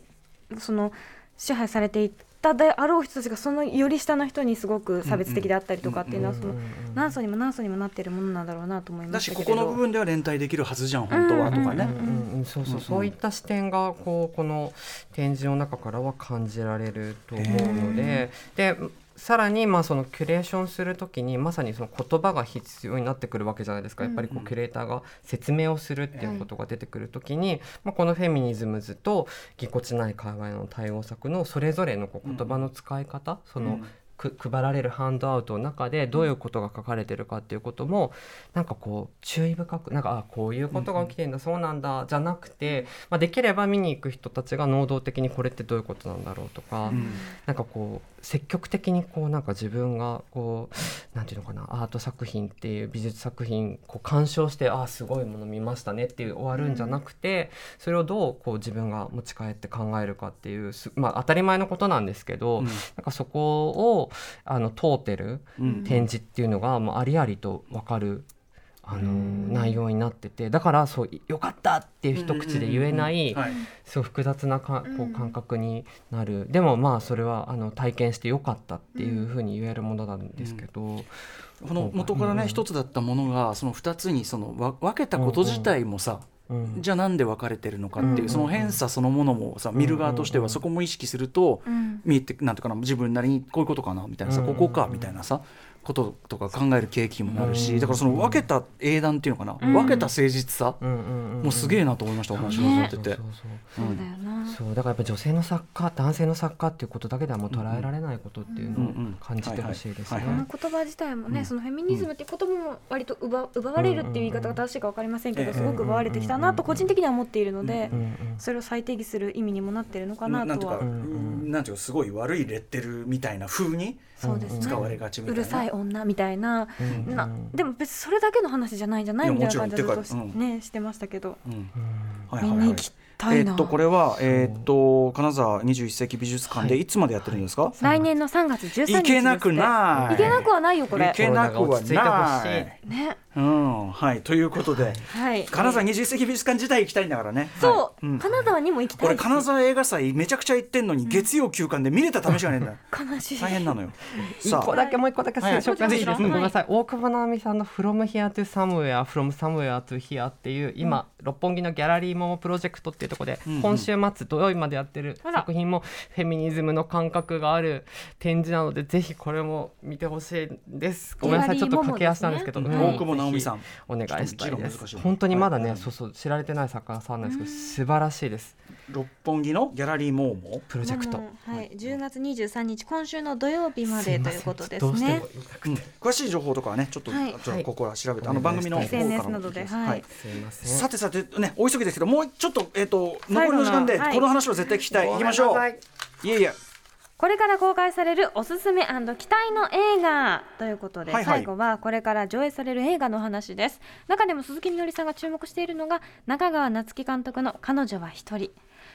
S3: その支配されていたであろう人たちがそのより下の人にすごく差別的であったりとかっていうのはその何層にも何層にもなっているものなんだろうなと思いま
S2: だ
S3: したけれど
S2: しここの部分では連帯できるはずじゃん本当はとかね。
S4: うんうん、そうそう、
S2: うん。
S4: そういった視点がこうこの展示の中からは感じられると思うので、でさらにまあそのキュレーションするときにまさにその言葉が必要になってくるわけじゃないですか、やっぱりこ
S2: う
S4: キュレーターが説明をするっていうことが出てくるときに、まあ、このフェミニズムズとぎこちない会話への対応策のそれぞれのこう言葉の使い方、その、く配られるハンドアウトの中でどういうことが書かれてるかっていうこともなんかこう注意深くなんかあこういうことが起きてんだ、そうなんだじゃなくて、まあ、できれば見に行く人たちが能動的にこれってどういうことなんだろうとか、
S2: うん。
S4: なんかこう積極的にこうなんか自分がこうなんていうのかなアート作品っていう美術作品こう鑑賞してあすごいもの見ましたねっていう終わるんじゃなくて、それをどうこう自分が持ち帰って考えるかっていうすまあ当たり前のことなんですけど、
S2: うん
S4: なんかそこをあの通ってる
S2: うん
S4: 展示っていうのがもうありありと分かる。あの
S2: うん。
S4: 内容になっててだからそうよかったっていう一口で言えない
S2: はい。
S4: すごい複雑なかこ
S3: う
S4: 感覚になる、でもまあそれはあの体験してよかったっていうふうに言えるものなんですけど、
S2: この元からね
S4: うん。
S2: 一つだったものがその二つにそのわ分けたこと自体もさ、
S4: うん
S2: じゃあなんで分かれてるのかっていう、
S3: うん
S2: その偏差そのものもさ見る側としてはそこも意識すると、
S3: うん。
S2: 見えてなんていうかな自分なりにこういうことかなみたいなさ、
S4: うん。
S2: ここかみたいなさこととか考える契機にもなるし、
S4: うん。
S2: だからその分けた英断っていうのかな、
S3: うん。
S2: 分けた誠実さ、もうすげえなと思いました、お話を
S3: ね
S2: 聞いてて。
S4: そう
S3: だよな、
S4: そうだからやっぱ女性の作家男性の作家っていうことだけではもう捉えられないことっていうのを感じてほしいですね。
S3: の言葉自体もね、
S2: うん。
S3: そのフェミニズムっていう言葉も割と奪奪われるっていう言い方が正しいか分かりませんけど、
S2: うん
S3: すごく奪われてきたなと個人的には思っているので、それを再定義する意味にもなってるのか
S2: な
S3: なんとは
S2: なんていうかすごい悪いレッテルみたいな風に
S3: そうですね、
S2: 使われがちみたいな。
S3: うるさい女みたいな,、
S4: うん
S3: なでも別にそれだけの話じゃないんじゃないみたいな感じでずっとし,、ねしてましたけど、
S2: うん。
S4: うん。
S2: はいはいはい。
S3: 見に行きたいな、
S2: えーっとこれはえーっと金沢21世紀美術館でい。つまでやってるんですか？
S3: 来年の3月13日です
S2: 行けなくない。
S3: いけなくはないよこれ。
S2: 行けなくは
S4: コロナが落ち着いてほ
S2: な
S4: い。
S3: ね
S2: うんはいということで
S3: はい。
S2: 金沢21世紀美術館自体行きたいんだからね。
S3: そう、
S2: はい。うん。
S3: 金沢にも行きたい
S2: 俺金沢映画祭めちゃくちゃ行ってんのに月曜休館で見れた試しがねえんだよ。
S3: 悲しい。
S2: 大変なのよ。
S4: 一個だけもう一個だけ
S2: はい
S4: 紹介していいですか、
S3: もちろん
S4: ごめん。なさい、大久保直美さんの「From Here to Somewhere」「From Somewhere to Here」っていう今、六本木のギャラリーモモプロジェクトっていうところで、
S2: うん。うん。
S4: 今週末土曜日までやってる作品もフェミニズムの感覚がある展示なのでぜひこれも見てほしいです。ごめんなさい。ちょっと駆け足なんですけど、
S2: 大久保直美さん。
S4: お願いしたいです本当にまだね、
S2: はい。
S4: そうそう知られてない作家さんなんですけど素晴らしいです。
S2: 六本木のギャラリーモーモ
S4: プロジェクト。
S3: もうはい、10月23日今週の土曜日までということです
S4: どうして
S3: ね
S2: 詳しい情報とかはねちょっと
S3: はい。
S2: ちょっとここは調べて
S4: はい
S2: あの番組の方から
S3: SNS などではい。
S2: さてさてねお急ぎですけどもうちょっとえっと残りの時間でこの話を絶対聞きたい。行きましょう。
S4: い
S2: えいえ
S3: これから公開されるおすすめ期待の映画ということで、
S2: はいはい。
S3: 最後はこれから上映される映画の話です。中でも鈴木みのりさんが注目しているのが中川夏樹監督の「彼女は一人」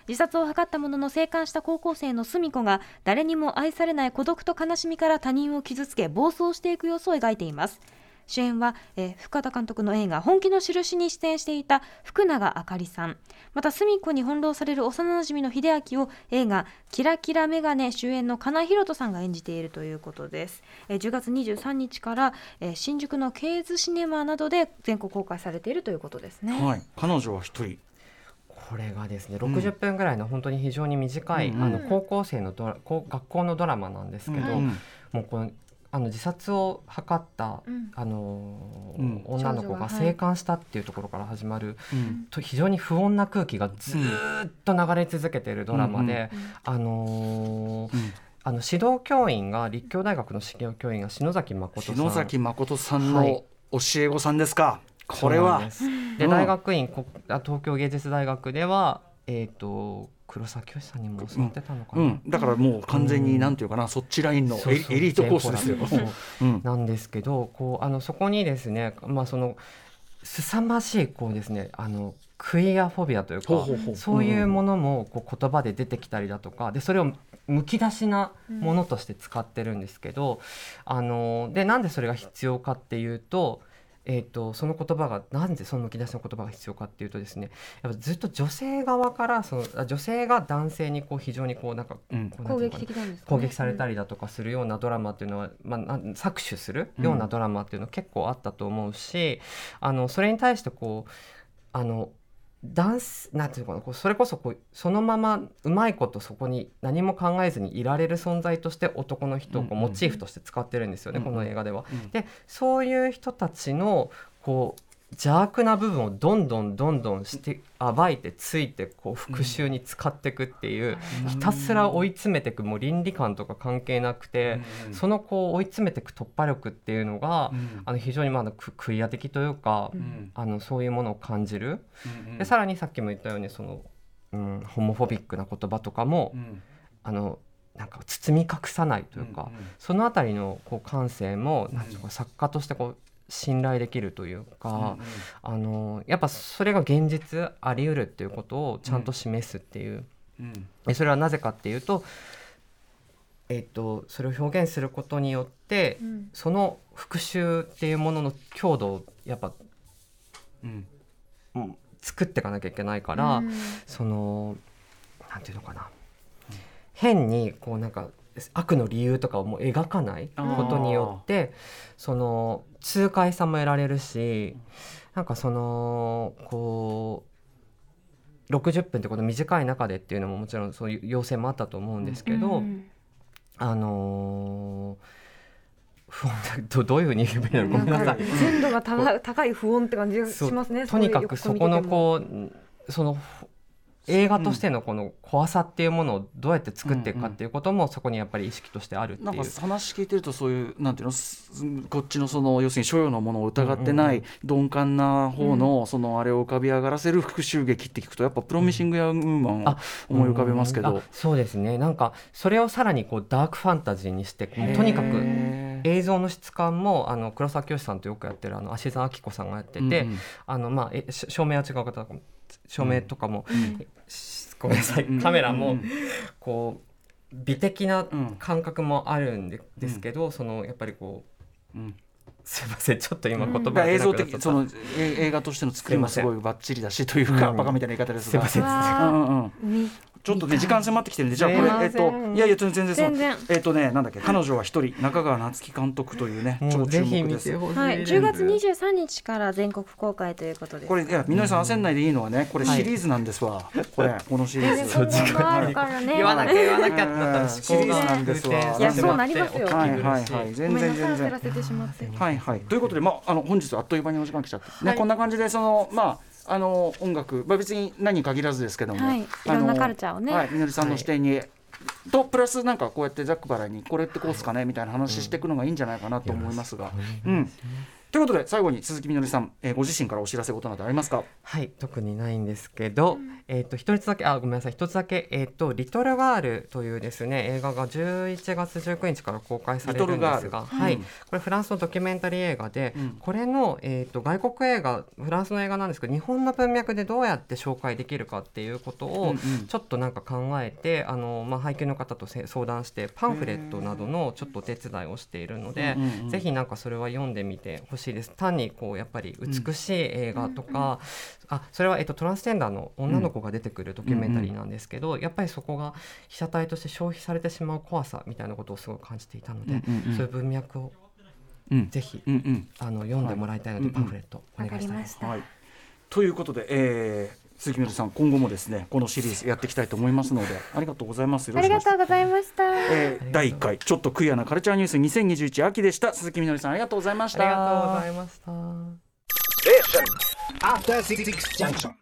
S3: 自殺を図ったものの生還した高校生の澄子が誰にも愛されない孤独と悲しみから他人を傷つけ暴走していく様子を描いています主演は、えー深田監督の映画「本気の印」に出演していた福永あかりさん。また隅っこに翻弄される幼なじみの秀明を映画「キラキラメガネ」主演の金井宏人さんが演じているということです、えー10月23日から、えー新宿のケーズシネマなどで全国公開されているということですね、
S2: はい。彼女は一人。
S4: これがですね60分ぐらいの本当に非常に短い、
S2: うん。
S4: あの高校生のドラ高学校のドラマなんですけど、
S2: うん。
S4: もうこのあの自殺を図った、
S3: うん。
S4: あのー
S2: うん。
S4: 女の子が生還したっていうところから始まる、
S2: うん。
S4: と非常に不穏な空気がずーっと流れ続けているドラマで、
S3: うん。
S4: あのー
S2: うん。
S4: あの指導教員が立教大学の指導教員が篠崎誠さん。
S2: 篠崎誠さんの
S4: はい
S2: 教え子さんですか、これは。
S4: そうなんで
S2: うん。
S4: 大学院東京芸術大学ではえっ、と黒沢清さんにも教わってたのかな、
S2: うん、だからもう完全になんていうかな、そっちラインのエリートコースですよ。
S4: なんですけどこうあのそこにですねまあその凄ましいこうですねあのクイアフォビアというかそういうものもこう言葉で出てきたりだとかでそれをむき出しなものとして使ってるんですけど、あのでなんでそれが必要かっていうと。えー、とその言葉がなんでそのむき出しの言葉が必要かっていうとですねやっぱずっと女性側からそのあ女性が男性にこう非常にこうなんか、
S3: 攻撃的なんです
S4: 攻撃されたりだとかするようなドラマっていうのは、まあなん、搾取するようなドラマっていうのは結構あったと思うし、あのそれに対してこうあのダンスなんていうのかなそれこそこうそのままうまいことそこに何も考えずにいられる存在として男の人をモチーフとして使ってるんですよね、
S2: うんうん
S4: この映画では。
S2: うん
S4: でそういう人たちのこう邪悪な部分をどんどんどんどんして暴いてついてこう復讐に使っていくっていう、ひたすら追い詰めていくもう倫理観とか関係なくて、
S2: うん。
S4: そのこう追い詰めていく突破力っていうのが、
S2: うん。
S4: あの非常にまだククイア的というか、
S2: うん。
S4: あのそういうものを感じる。
S2: うん
S4: でさらにさっきも言ったようにその、うん、ホモフォビックな言葉とかも、
S2: うん。
S4: あのなんか包み隠さないというか、そのあたりのこう感性もなんか作家としてこう信頼できるというか、あのやっぱそれが現実あり得るっていうことをちゃんと示すっていう、
S2: うん。
S4: でそれはなぜかっていうと,、えっとそれを表現することによって、
S3: うん。
S4: その復讐っていうものの強度をやっぱ、
S2: うん。
S4: うん作っていかなきゃいけないから、
S3: うん。
S4: そのなんていうのかな、変にこうなんか悪の理由とかをもう描かないことによってその痛快さも得られるしなんかそのこう60分ってこの短い中でっていうのももちろんそういう要請もあったと思うんですけど、
S3: うん
S4: あのー不穏だどどういうふうに言えばいいの？かごめんなさい。
S1: 純度が高い不穏って感じがしますね。
S4: とにかくそこのこうその映画としてのこの怖さっていうものをどうやって作っていくかっていうこともそこにやっぱり意識としてあるって
S2: ないんか
S4: う。
S2: 話聞いてるとそういうなんていうのすこっちのその要するに所有のものを疑ってない鈍感な方のそのあれを浮かび上がらせる復讐劇って聞くとやっぱプロミシング・ヤング・ウーマンを
S4: あ
S2: 思い浮かべますけど。
S4: うんあ。そうですね。なんかそれをさらにこうダークファンタジーにしてとにかく映像の質感もあの黒沢清さんとよくやってるあの芦澤明子さんがやってて、
S2: うんうん。
S4: あのまあ照明は違う方照明とかも、ごめんなさい。
S2: うん。
S4: カメラも
S2: うん。
S4: こう美的な
S2: うん。
S4: 感覚もあるんで,、ですけどそのやっぱりこう
S2: うん。
S4: すいませんちょっと今言葉
S2: だから映像的そのえ映画としての作りもすごいバッチリだしというか、
S4: うん。
S2: バカみたいな言い方ですが。
S4: すいません。
S2: う
S3: わ
S2: んうんうん。
S1: み
S2: ちょっとね時間迫ってきてるんでじゃあこれえっといやいや全然そ
S3: 然。
S2: えっとねなんだっけ彼女は一人中川夏樹監督というね
S4: も
S2: 超注目です。
S3: はい、
S4: です。
S3: 10月23日から全国公開ということで。す。
S2: これいやみのりさん焦んないでいいのはねこれ
S4: はい。
S2: シリーズなんですわ、これこのシリーズ。
S4: 言わなきゃ言わなきゃった
S2: シリーズなんですわ。
S3: いやそうなりますよ。
S2: はいはいはい。全然全然。はいはい。ということでまああの本日あっという間にお時間来ちゃって、ね
S3: はい。
S2: こんな感じでそのまああの音楽、まあ、別に何に限らずですけども、
S3: はい。い
S2: あの
S3: ろんなカルチャーをね。
S2: はい、みのりさんの視点に、とプラスなんかこうやってざっくばらんにこれってこうっすかねみたいな話していくのがいいんじゃないかなと思いますが。うん。ということで最後に鈴木みのりさん、えーご自身からお知らせことなどありますか？
S4: はい。特にないんですけど、えっ、と一つだけあごめんなさい。一つだけえっ、とリトルガールというですね映画が11月19日から公開されるんですが、はい、
S2: うん。
S4: これフランスのドキュメンタリー映画で、
S2: うん。
S4: これのえっ、と外国映画フランスの映画なんですけど日本の文脈でどうやって紹介できるかっていうことを、
S2: うんうん。
S4: ちょっとなんか考えてあの、まあ、配給の方とせ相談してパンフレットなどのちょっとお手伝いをしているので、
S2: うんうんうん。
S4: ぜひなんかそれは読んでみてほしいです。単にこうやっぱり美しい映画とか、あそれは、えっと、トランスジェンダーの女の子が出てくるドキュメンタリーなんですけど、やっぱりそこが被写体として消費されてしまう怖さみたいなことをすごい感じていたので、
S2: うんうんうん。
S4: そういう文脈を
S2: うん。
S4: ぜひ、
S2: うんうん。
S4: あの読んでもらいたいので、
S2: はい
S4: パンフレットお
S3: わ
S4: 願いしたいです。
S2: はい、ということで、えー鈴木みどりさん今後もですねこのシリーズやっていきたいと思いますのでありがとうございます。よ
S3: ありがとうございました。
S2: えー第1回ちょっとクイアなカルチャーニュース2021秋でした。鈴木みのりさんありがとうございました。
S4: ありがとうございました。
S5: After Six Junction.